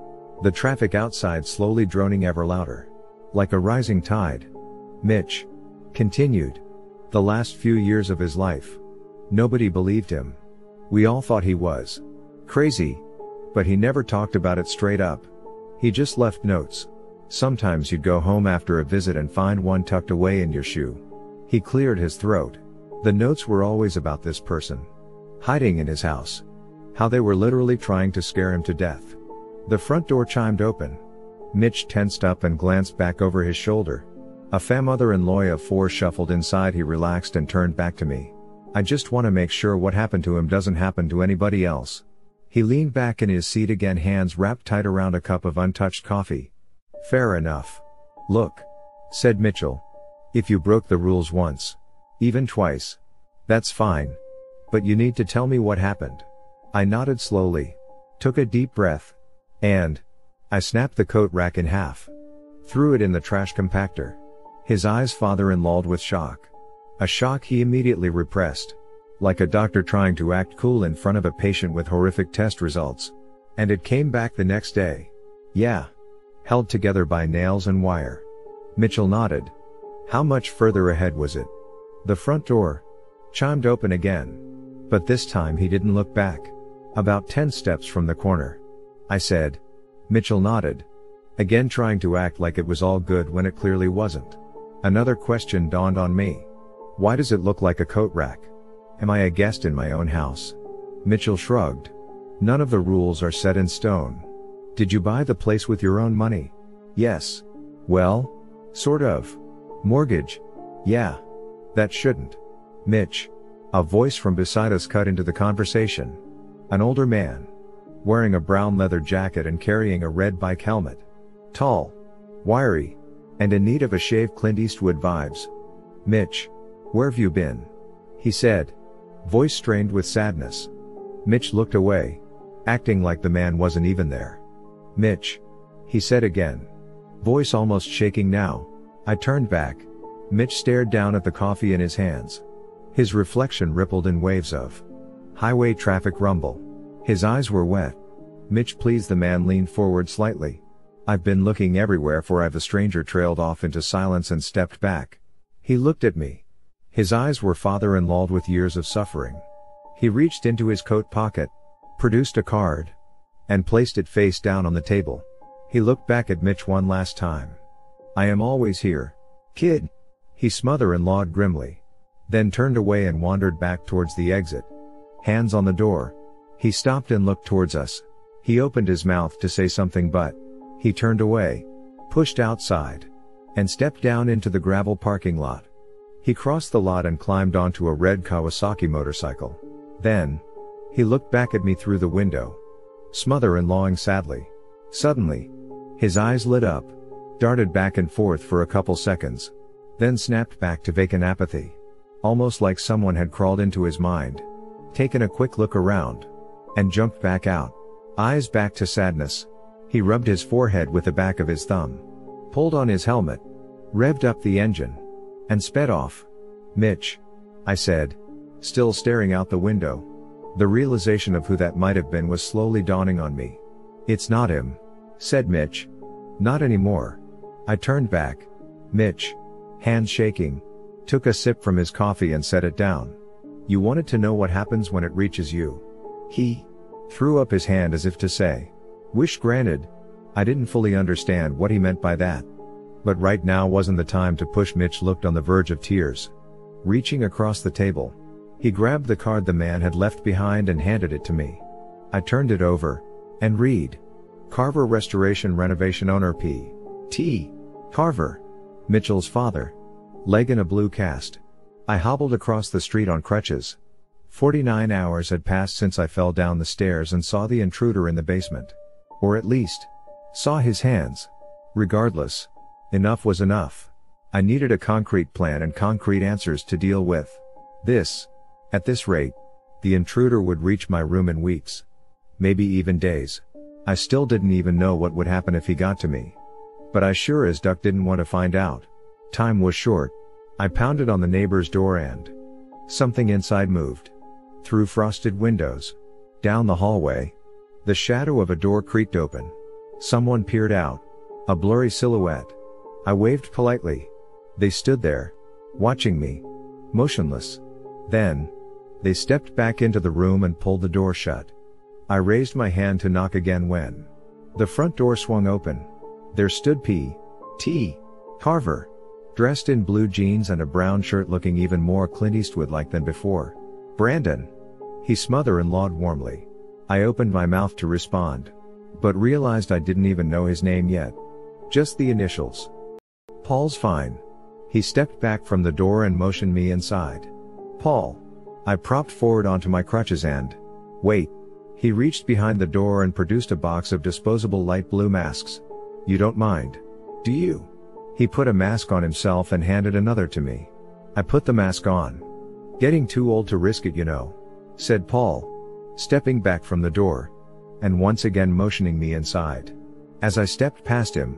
The traffic outside slowly droning ever louder. Like a rising tide. Mitch. Continued. The last few years of his life. Nobody believed him. We all thought he was crazy. But he never talked about it straight up. He just left notes. Sometimes you'd go home after a visit and find one tucked away in your shoe. He cleared his throat. The notes were always about this person. Hiding in his house. How they were literally trying to scare him to death. The front door chimed open. Mitch tensed up and glanced back over his shoulder. A fam mother-in-law of four shuffled inside he relaxed and turned back to me. I just want to make sure what happened to him doesn't happen to anybody else. He leaned back in his seat again hands wrapped tight around a cup of untouched coffee. Fair enough. Look. Said Mitchell. If you broke the rules once. Even twice. That's fine. But you need to tell me what happened. I nodded slowly. Took a deep breath. And. I snapped the coat rack in half. Threw it in the trash compactor. His eyes father-in-lawed with shock. A shock he immediately repressed. Like a doctor trying to act cool in front of a patient with horrific test results. And it came back the next day. Yeah. Held together by nails and wire. Mitchell nodded. How much further ahead was it? The front door. Chimed open again. But this time he didn't look back. About 10 steps from the corner. I said. Mitchell nodded. Again trying to act like it was all good when it clearly wasn't. Another question dawned on me. Why does it look like a coat rack? Am I a guest in my own house? Mitchell shrugged. None of the rules are set in stone. Did you buy the place with your own money? Yes. Well? Sort of. Mortgage? Yeah. That shouldn't. Mitch. A voice from beside us cut into the conversation. An older man. wearing a brown leather jacket and carrying a red bike helmet. Tall, wiry, and in need of a shave Clint Eastwood vibes. Mitch, where've you been? He said, voice strained with sadness. Mitch looked away, acting like the man wasn't even there. Mitch, he said again, voice almost shaking now. I turned back. Mitch stared down at the coffee in his hands. His reflection rippled in waves of highway traffic rumble. His eyes were wet. Mitch pleased the man leaned forward slightly. I've been looking everywhere for I've the stranger trailed off into silence and stepped back. He looked at me. His eyes were father-in-lawed with years of suffering. He reached into his coat pocket, produced a card, and placed it face down on the table. He looked back at Mitch one last time. I am always here. Kid. He smother-in-lawed grimly. Then turned away and wandered back towards the exit. Hands on the door. He stopped and looked towards us. He opened his mouth to say something but, he turned away, pushed outside, and stepped down into the gravel parking lot. He crossed the lot and climbed onto a red Kawasaki motorcycle. Then, he looked back at me through the window, smother-in-lawing sadly. Suddenly, his eyes lit up, darted back and forth for a couple seconds, then snapped back to vacant apathy. Almost like someone had crawled into his mind, taken a quick look around, and jumped back out. Eyes back to sadness, he rubbed his forehead with the back of his thumb, pulled on his helmet, revved up the engine, and sped off. Mitch, I said, still staring out the window. The realization of who that might have been was slowly dawning on me. It's not him, said Mitch. Not anymore. I turned back. Mitch, hands shaking, took a sip from his coffee and set it down. You wanted to know what happens when it reaches you. He threw up his hand as if to say, Wish granted. I didn't fully understand what he meant by that. But right now wasn't the time to push Mitch looked on the verge of tears. Reaching across the table, he grabbed the card the man had left behind and handed it to me. I turned it over, and read. Carver Restoration Renovation Owner P. T. Carver. Mitchell's father. Leg in a blue cast. I hobbled across the street on crutches. 49 hours had passed since I fell down the stairs and saw the intruder in the basement. Or at least, saw his hands. Regardless, enough was enough. I needed a concrete plan and concrete answers to deal with. This, at this rate, the intruder would reach my room in weeks. Maybe even days. I still didn't even know what would happen if he got to me. But I sure as duck didn't want to find out. Time was short. I pounded on the neighbor's door and something inside moved. Through frosted windows. Down the hallway. The shadow of a door creaked open. Someone peered out. A blurry silhouette. I waved politely. They stood there, watching me, motionless. Then, they stepped back into the room and pulled the door shut. I raised my hand to knock again when the front door swung open. There stood P. T. Carver, dressed in blue jeans and a brown shirt looking even more Clint Eastwood like than before. Brandon. He smother and lawed warmly. I opened my mouth to respond. But realized I didn't even know his name yet. Just the initials. Paul's fine. He stepped back from the door and motioned me inside. Paul. I propped forward onto my crutches and. Wait. He reached behind the door and produced a box of disposable light blue masks. You don't mind. Do you? He put a mask on himself and handed another to me. I put the mask on. Getting too old to risk it, you know. Said Paul stepping back from the door, and once again motioning me inside. As I stepped past him,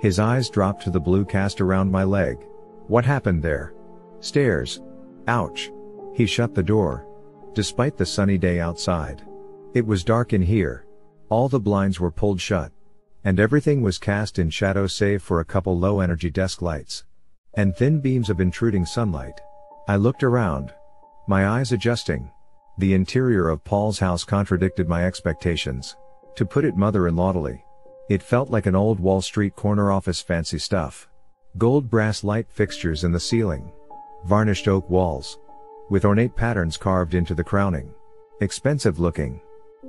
his eyes dropped to the blue cast around my leg. What happened there? Stairs. Ouch. He shut the door. Despite the sunny day outside. It was dark in here. All the blinds were pulled shut. And everything was cast in shadow save for a couple low energy desk lights. And thin beams of intruding sunlight. I looked around. My eyes adjusting. The interior of Paul's house contradicted my expectations. To put it mother-in-lawly. It felt like an old Wall Street corner office fancy stuff. Gold brass light fixtures in the ceiling. Varnished oak walls. With ornate patterns carved into the crowning. Expensive looking.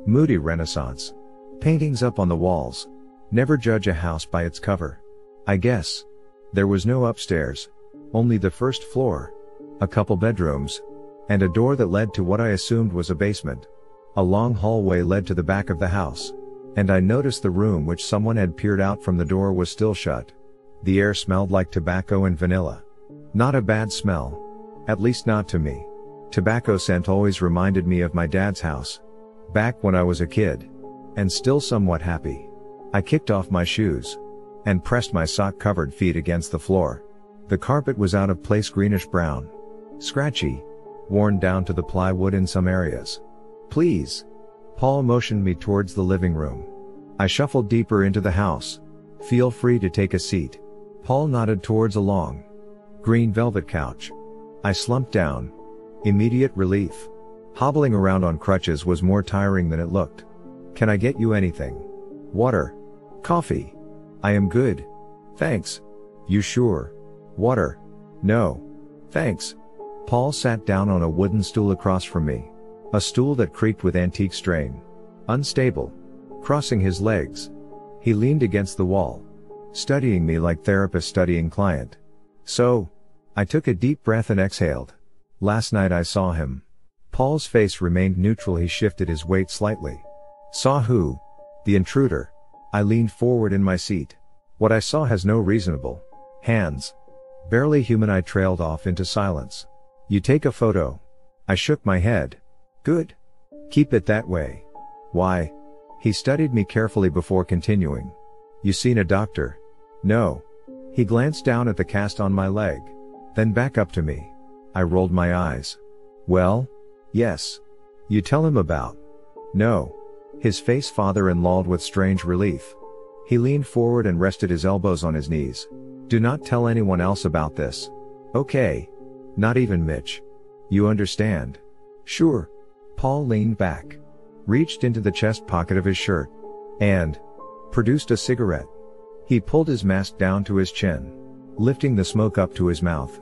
Moody renaissance. Paintings up on the walls. Never judge a house by its cover. I guess. There was no upstairs. Only the first floor. A couple bedrooms, and a door that led to what I assumed was a basement. A long hallway led to the back of the house. And I noticed the room which someone had peered out from the door was still shut. The air smelled like tobacco and vanilla. Not a bad smell. At least not to me. Tobacco scent always reminded me of my dad's house. Back when I was a kid. And still somewhat happy. I kicked off my shoes. And pressed my sock covered feet against the floor. The carpet was out of place greenish brown. Scratchy. Worn down to the plywood in some areas. Please. Paul motioned me towards the living room. I shuffled deeper into the house. Feel free to take a seat. Paul nodded towards a long, green velvet couch. I slumped down. Immediate relief. Hobbling around on crutches was more tiring than it looked. Can I get you anything? Water. Coffee. I am good. Thanks. You sure? Water. No. Thanks. Paul sat down on a wooden stool across from me. A stool that creaked with antique strain. Unstable. Crossing his legs. He leaned against the wall. Studying me like therapist studying client. So, I took a deep breath and exhaled. Last night I saw him. Paul's face remained neutral he shifted his weight slightly. Saw who? The intruder. I leaned forward in my seat. What I saw has no reasonable. Hands. Barely human I trailed off into silence. You take a photo. I shook my head. Good. Keep it that way. Why? He studied me carefully before continuing. You seen a doctor? No. He glanced down at the cast on my leg. Then back up to me. I rolled my eyes. Well? Yes. You tell him about? No. His face father-in-lawed with strange relief. He leaned forward and rested his elbows on his knees. Do not tell anyone else about this. Okay. Not even Mitch. You understand? Sure. Paul leaned back, reached into the chest pocket of his shirt, and produced a cigarette. He pulled his mask down to his chin, lifting the smoke up to his mouth.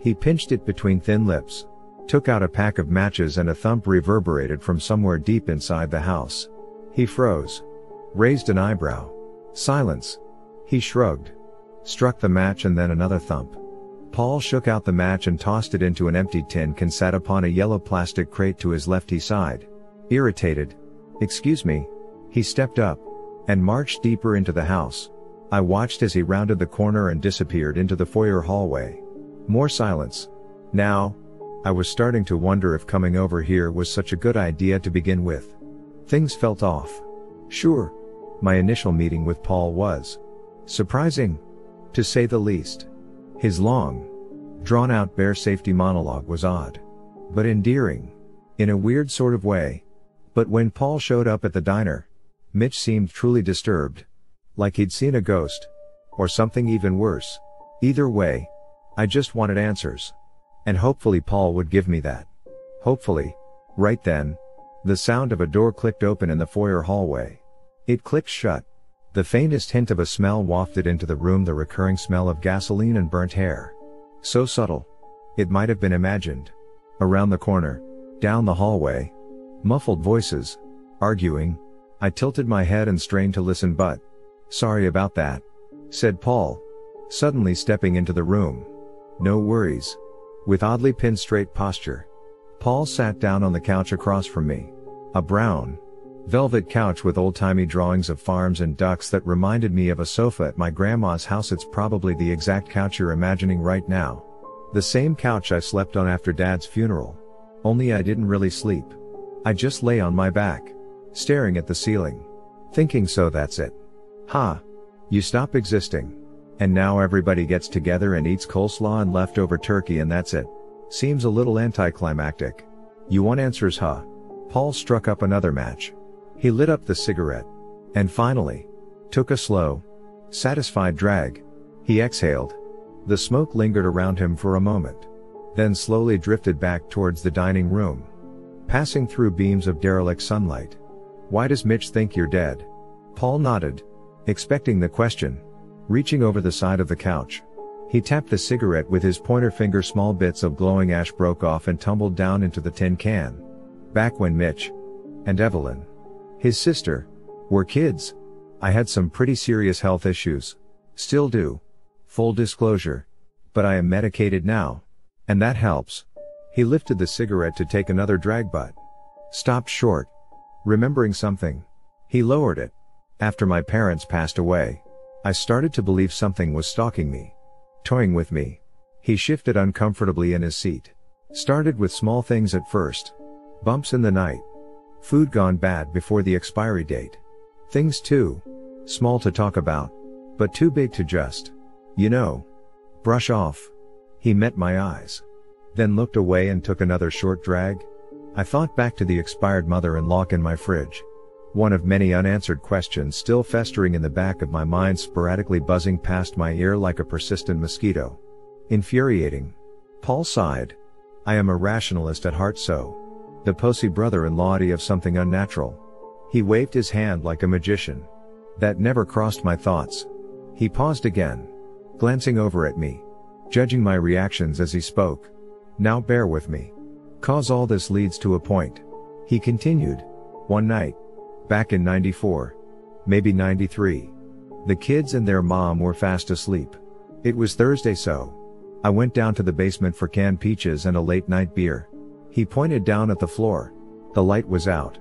He pinched it between thin lips, took out a pack of matches and a thump reverberated from somewhere deep inside the house. He froze, raised an eyebrow. Silence. He shrugged, struck the match and then another thump. Paul shook out the match and tossed it into an empty tin can sat upon a yellow plastic crate to his lefty side. Irritated. Excuse me. He stepped up and marched deeper into the house. I watched as he rounded the corner and disappeared into the foyer hallway. More silence. Now, I was starting to wonder if coming over here was such a good idea to begin with. Things felt off. Sure. My initial meeting with Paul was surprising, to say the least. His long, drawn out bear safety monologue was odd. But endearing. In a weird sort of way. But when Paul showed up at the diner, Mitch seemed truly disturbed. Like he'd seen a ghost. Or something even worse. Either way, I just wanted answers. And hopefully Paul would give me that. Hopefully. Right then, the sound of a door clicked open in the foyer hallway. It clicked shut. The faintest hint of a smell wafted into the room the recurring smell of gasoline and burnt hair. So subtle. It might have been imagined. Around the corner. Down the hallway. Muffled voices. Arguing. I tilted my head and strained to listen but. Sorry about that. Said Paul. Suddenly stepping into the room. No worries. With oddly pinned straight posture. Paul sat down on the couch across from me. A brown, velvet couch with old-timey drawings of farms and ducks that reminded me of a sofa at my grandma's house. It's probably the exact couch you're imagining right now. The same couch I slept on after dad's funeral. Only I didn't really sleep. I just lay on my back, staring at the ceiling. Thinking so that's it. Ha. You stop existing. And now everybody gets together and eats coleslaw and leftover turkey and that's it. Seems a little anticlimactic. You want answers huh? Paul struck up another match. He lit up the cigarette. And finally, took a slow, satisfied drag. He exhaled. The smoke lingered around him for a moment. Then slowly drifted back towards the dining room. Passing through beams of derelict sunlight. Why does Mitch think you're dead? Paul nodded. Expecting the question. Reaching over the side of the couch. He tapped the cigarette with his pointer finger small bits of glowing ash broke off and tumbled down into the tin can. Back when Mitch and Evelyn his sister, were kids. I had some pretty serious health issues. Still do. Full disclosure. But I am medicated now. And that helps. He lifted the cigarette to take another drag but stopped short. Remembering something, he lowered it. After my parents passed away, I started to believe something was stalking me, toying with me. He shifted uncomfortably in his seat. Started with small things at first. Bumps in the night. Food gone bad before the expiry date. Things too small to talk about, but too big to just, you know, brush off. He met my eyes. Then looked away and took another short drag. I thought back to the expired mother-in-law in my fridge. One of many unanswered questions still festering in the back of my mind sporadically buzzing past my ear like a persistent mosquito. Infuriating. Paul sighed. I am a rationalist at heart so. The posy brother-in-law of something unnatural. He waved his hand like a magician. That never crossed my thoughts. He paused again. Glancing over at me. Judging my reactions as he spoke. Now bear with me. Cause all this leads to a point. He continued. One night. Back in 94. Maybe 93. The kids and their mom were fast asleep. It was Thursday so. I went down to the basement for canned peaches and a late night beer. He pointed down at the floor. The light was out.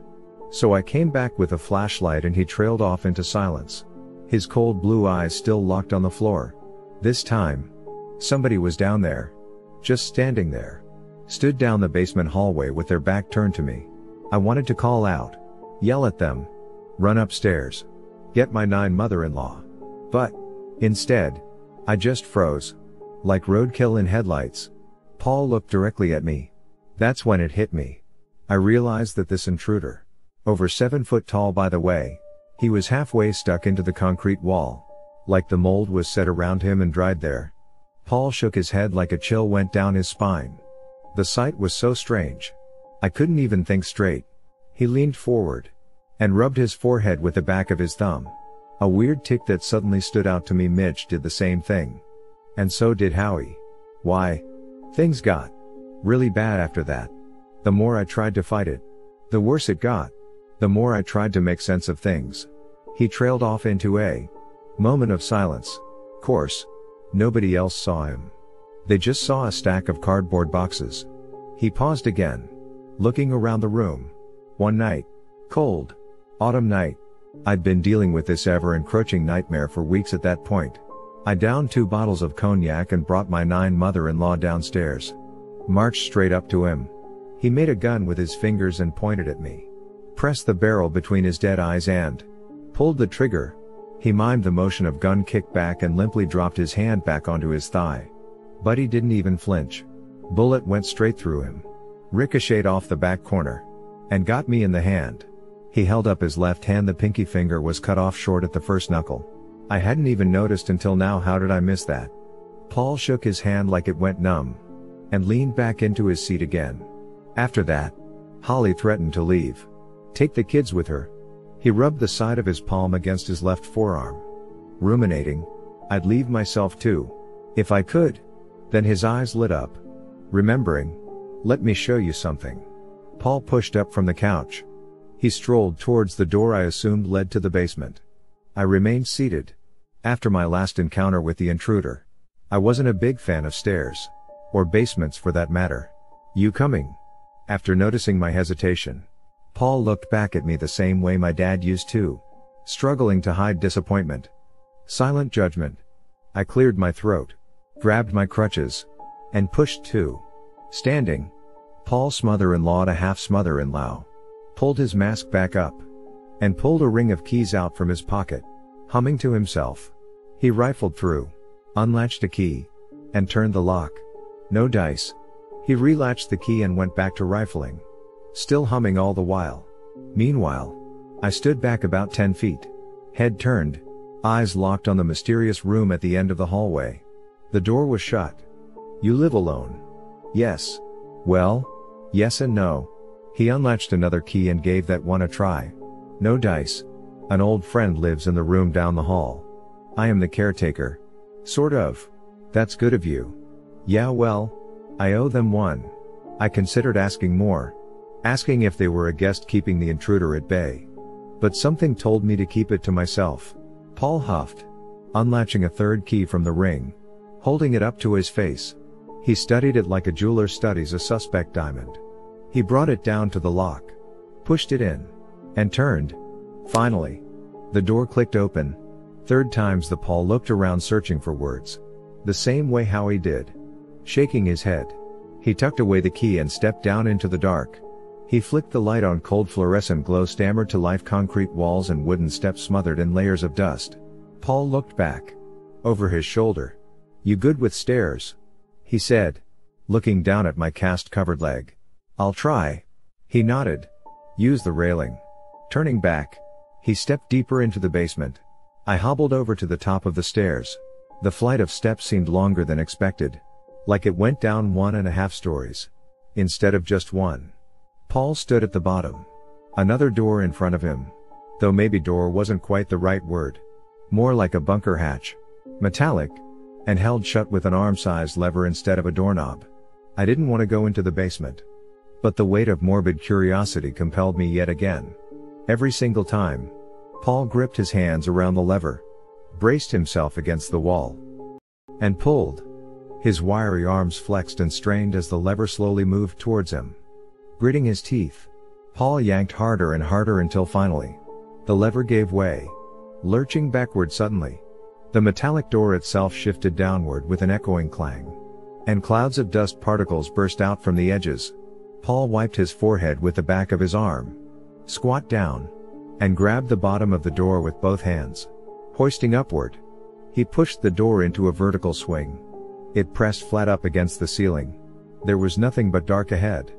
So I came back with a flashlight and he trailed off into silence. His cold blue eyes still locked on the floor. This time, somebody was down there. Just standing there. Stood down the basement hallway with their back turned to me. I wanted to call out. Yell at them. Run upstairs. Get my nine mother-in-law. But, instead, I just froze. Like roadkill in headlights. Paul looked directly at me. That's when it hit me. I realized that this intruder, over 7 foot tall by the way. He was halfway stuck into the concrete wall. Like the mold was set around him and dried there. Paul shook his head like a chill went down his spine. The sight was so strange. I couldn't even think straight. He leaned forward. And rubbed his forehead with the back of his thumb. A weird tick that suddenly stood out to me Mitch did the same thing. And so did Howie. Why? Things got really bad after that. The more I tried to fight it, the worse it got. The more I tried to make sense of things. He trailed off into a moment of silence. Course. Nobody else saw him. They just saw a stack of cardboard boxes. He paused again. Looking around the room. One night. Cold. Autumn night. I'd been dealing with this ever encroaching nightmare for weeks at that point. I downed two bottles of cognac and brought my nine mother-in-law downstairs. Marched straight up to him. He made a gun with his fingers and pointed at me pressed the barrel between his dead eyes and pulled the trigger. He mimed the motion of gun kick back and limply dropped his hand back onto his thigh. But he didn't even flinch. Bullet went straight through him. Ricocheted off the back corner. And got me in the hand. He held up his left hand the pinky finger was cut off short at the first knuckle. I hadn't even noticed until now how did I miss that? Paul shook his hand like it went numb. And leaned back into his seat again. After that, Holly threatened to leave. Take the kids with her. He rubbed the side of his palm against his left forearm. Ruminating. I'd leave myself too. If I could. Then his eyes lit up. Remembering. Let me show you something. Paul pushed up from the couch. He strolled towards the door I assumed led to the basement. I remained seated. After my last encounter with the intruder. I wasn't a big fan of stairs. Or basements for that matter. You coming? After noticing my hesitation. Paul looked back at me the same way my dad used to. Struggling to hide disappointment. Silent judgment. I cleared my throat. Grabbed my crutches. And pushed to. Standing. Paul's mother-in-law to half smother-in-law. Pulled his mask back up. And pulled a ring of keys out from his pocket. Humming to himself. He rifled through. Unlatched a key. And turned the lock. No dice. He relatched the key and went back to rifling still humming all the while. Meanwhile, I stood back about 10 feet. Head turned, eyes locked on the mysterious room at the end of the hallway. The door was shut. You live alone? Yes. Well, yes and no. He unlatched another key and gave that one a try. No dice. An old friend lives in the room down the hall. I am the caretaker. Sort of. That's good of you. Yeah, well, I owe them one. I considered asking more, asking if they were a guest keeping the intruder at bay. But something told me to keep it to myself. Paul huffed, unlatching a third key from the ring, holding it up to his face. He studied it like a jeweler studies a suspect diamond. He brought it down to the lock, pushed it in, and turned. Finally, the door clicked open. Third times the Paul looked around searching for words. The same way Howie did. Shaking his head. He tucked away the key and stepped down into the dark. He flicked the light on cold fluorescent glow stammered to life concrete walls and wooden steps smothered in layers of dust. Paul looked back. Over his shoulder. You good with stairs? He said. Looking down at my cast covered leg. I'll try. He nodded. Use the railing. Turning back. He stepped deeper into the basement. I hobbled over to the top of the stairs. The flight of steps seemed longer than expected. Like it went down one and a half stories. Instead of just one. Paul stood at the bottom. Another door in front of him. Though maybe door wasn't quite the right word. More like a bunker hatch. Metallic. And held shut with an arm-sized lever instead of a doorknob. I didn't want to go into the basement. But the weight of morbid curiosity compelled me yet again. Every single time. Paul gripped his hands around the lever. Braced himself against the wall. And pulled. His wiry arms flexed and strained as the lever slowly moved towards him. Gritting his teeth. Paul yanked harder and harder until finally. The lever gave way. Lurching backward suddenly. The metallic door itself shifted downward with an echoing clang. And clouds of dust particles burst out from the edges. Paul wiped his forehead with the back of his arm. Squat down. And grabbed the bottom of the door with both hands. Hoisting upward. He pushed the door into a vertical swing. It pressed flat up against the ceiling. There was nothing but dark ahead.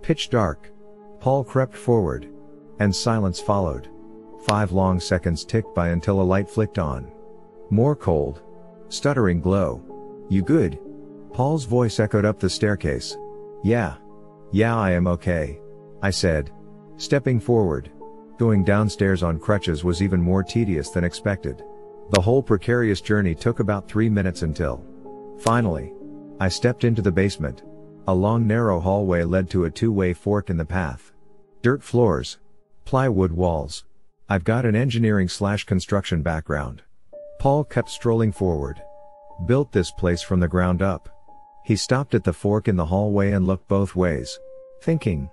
Pitch dark. Paul crept forward. And silence followed. Five long seconds ticked by until a light flicked on. More cold. Stuttering glow. You good? Paul's voice echoed up the staircase. Yeah. Yeah, I am okay. I said. Stepping forward. Going downstairs on crutches was even more tedious than expected. The whole precarious journey took about three minutes until. Finally. I stepped into the basement. A long narrow hallway led to a two-way fork in the path. Dirt floors. Plywood walls. I've got an engineering slash construction background. Paul kept strolling forward. Built this place from the ground up. He stopped at the fork in the hallway and looked both ways. Thinking.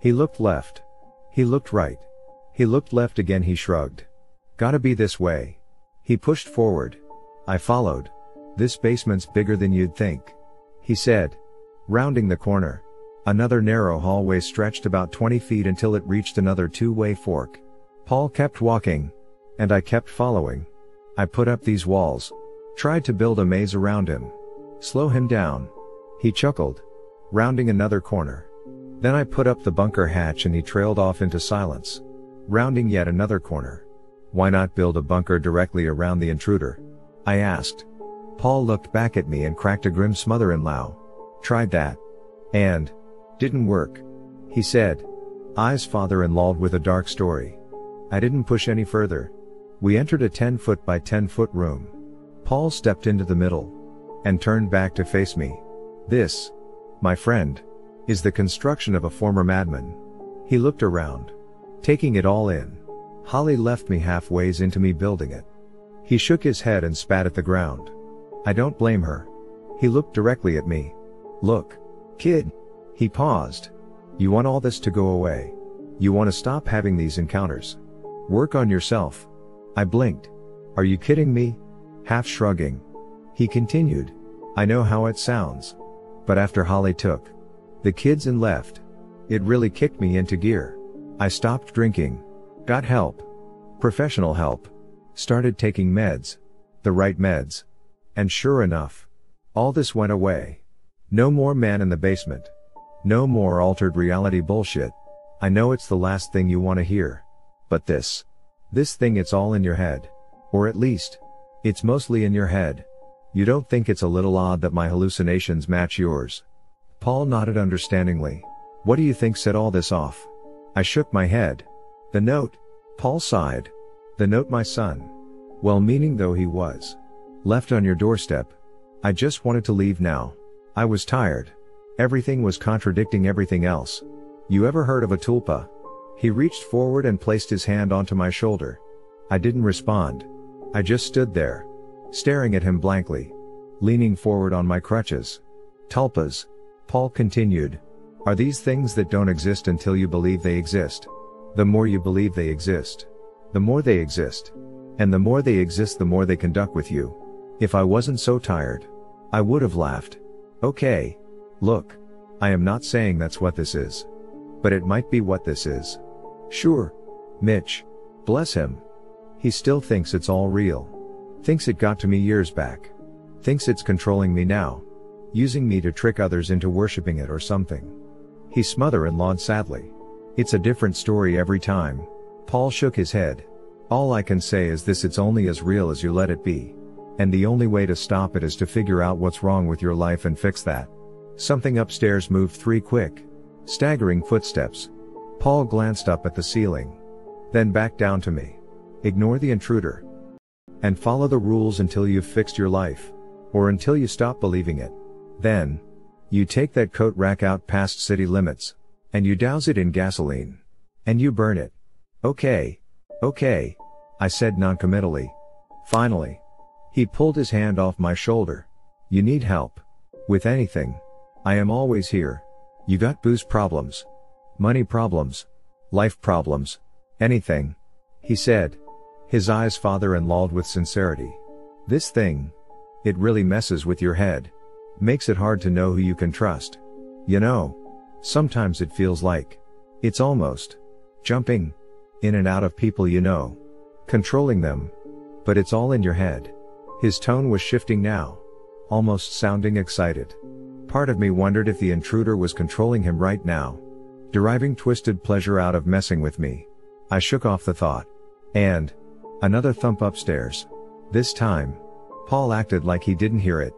He looked left. He looked right. He looked left again he shrugged. Gotta be this way. He pushed forward. I followed. This basement's bigger than you'd think. He said. Rounding the corner. Another narrow hallway stretched about 20 feet until it reached another two-way fork. Paul kept walking. And I kept following. I put up these walls. Tried to build a maze around him. Slow him down. He chuckled. Rounding another corner. Then I put up the bunker hatch and he trailed off into silence. Rounding yet another corner. Why not build a bunker directly around the intruder? I asked. Paul looked back at me and cracked a grim smother in Lao. Tried that. And. Didn't work. He said. Eyes father-in-law with a dark story. I didn't push any further. We entered a 10 foot by 10 foot room. Paul stepped into the middle. And turned back to face me. This. My friend. Is the construction of a former madman. He looked around. Taking it all in. Holly left me halfways into me building it. He shook his head and spat at the ground. I don't blame her. He looked directly at me. Look. Kid. He paused. You want all this to go away. You want to stop having these encounters. Work on yourself. I blinked. Are you kidding me? Half shrugging. He continued. I know how it sounds. But after Holly took the kids and left, it really kicked me into gear. I stopped drinking. Got help. Professional help. Started taking meds. The right meds. And sure enough, all this went away. No more man in the basement. No more altered reality bullshit. I know it's the last thing you want to hear. But this. This thing it's all in your head. Or at least, it's mostly in your head. You don't think it's a little odd that my hallucinations match yours? Paul nodded understandingly. What do you think set all this off? I shook my head. The note. Paul sighed. The note my son. Well meaning though he was. Left on your doorstep. I just wanted to leave now. I was tired. Everything was contradicting everything else. You ever heard of a tulpa? He reached forward and placed his hand onto my shoulder. I didn't respond. I just stood there. Staring at him blankly. Leaning forward on my crutches. Tulpas. Paul continued. Are these things that don't exist until you believe they exist? The more you believe they exist, the more they exist. And the more they exist, the more they conduct with you. If I wasn't so tired, I would have laughed. Okay. Look. I am not saying that's what this is. But it might be what this is. Sure. Mitch. Bless him. He still thinks it's all real. Thinks it got to me years back. Thinks it's controlling me now. Using me to trick others into worshipping it or something. He smother and lawed sadly. It's a different story every time. Paul shook his head. All I can say is this it's only as real as you let it be. And the only way to stop it is to figure out what's wrong with your life and fix that. Something upstairs moved three quick, staggering footsteps. Paul glanced up at the ceiling. Then back down to me. Ignore the intruder. And follow the rules until you've fixed your life. Or until you stop believing it. Then, you take that coat rack out past city limits. And you douse it in gasoline. And you burn it. Okay. Okay. I said noncommittally. Finally. He pulled his hand off my shoulder. You need help. With anything. I am always here. You got booze problems. Money problems. Life problems. Anything. He said. His eyes father and lawed with sincerity. This thing. It really messes with your head. Makes it hard to know who you can trust. You know. Sometimes it feels like. It's almost. Jumping. In and out of people you know. Controlling them. But it's all in your head. His tone was shifting now. Almost sounding excited. Part of me wondered if the intruder was controlling him right now. Deriving twisted pleasure out of messing with me. I shook off the thought. And. Another thump upstairs. This time. Paul acted like he didn't hear it.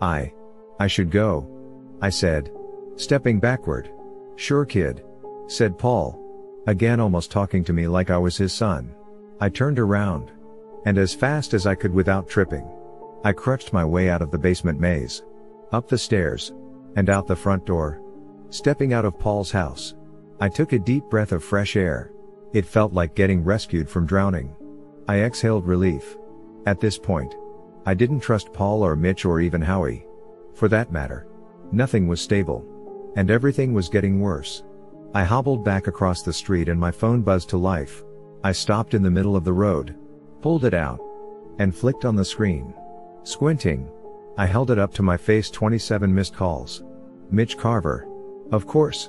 I. I should go. I said. Stepping backward. Sure kid. Said Paul. Again almost talking to me like I was his son. I turned around. And as fast as I could without tripping. I crutched my way out of the basement maze. Up the stairs. And out the front door. Stepping out of Paul's house. I took a deep breath of fresh air. It felt like getting rescued from drowning. I exhaled relief. At this point. I didn't trust Paul or Mitch or even Howie. For that matter. Nothing was stable. And everything was getting worse. I hobbled back across the street and my phone buzzed to life. I stopped in the middle of the road pulled it out, and flicked on the screen. Squinting, I held it up to my face 27 missed calls. Mitch Carver. Of course.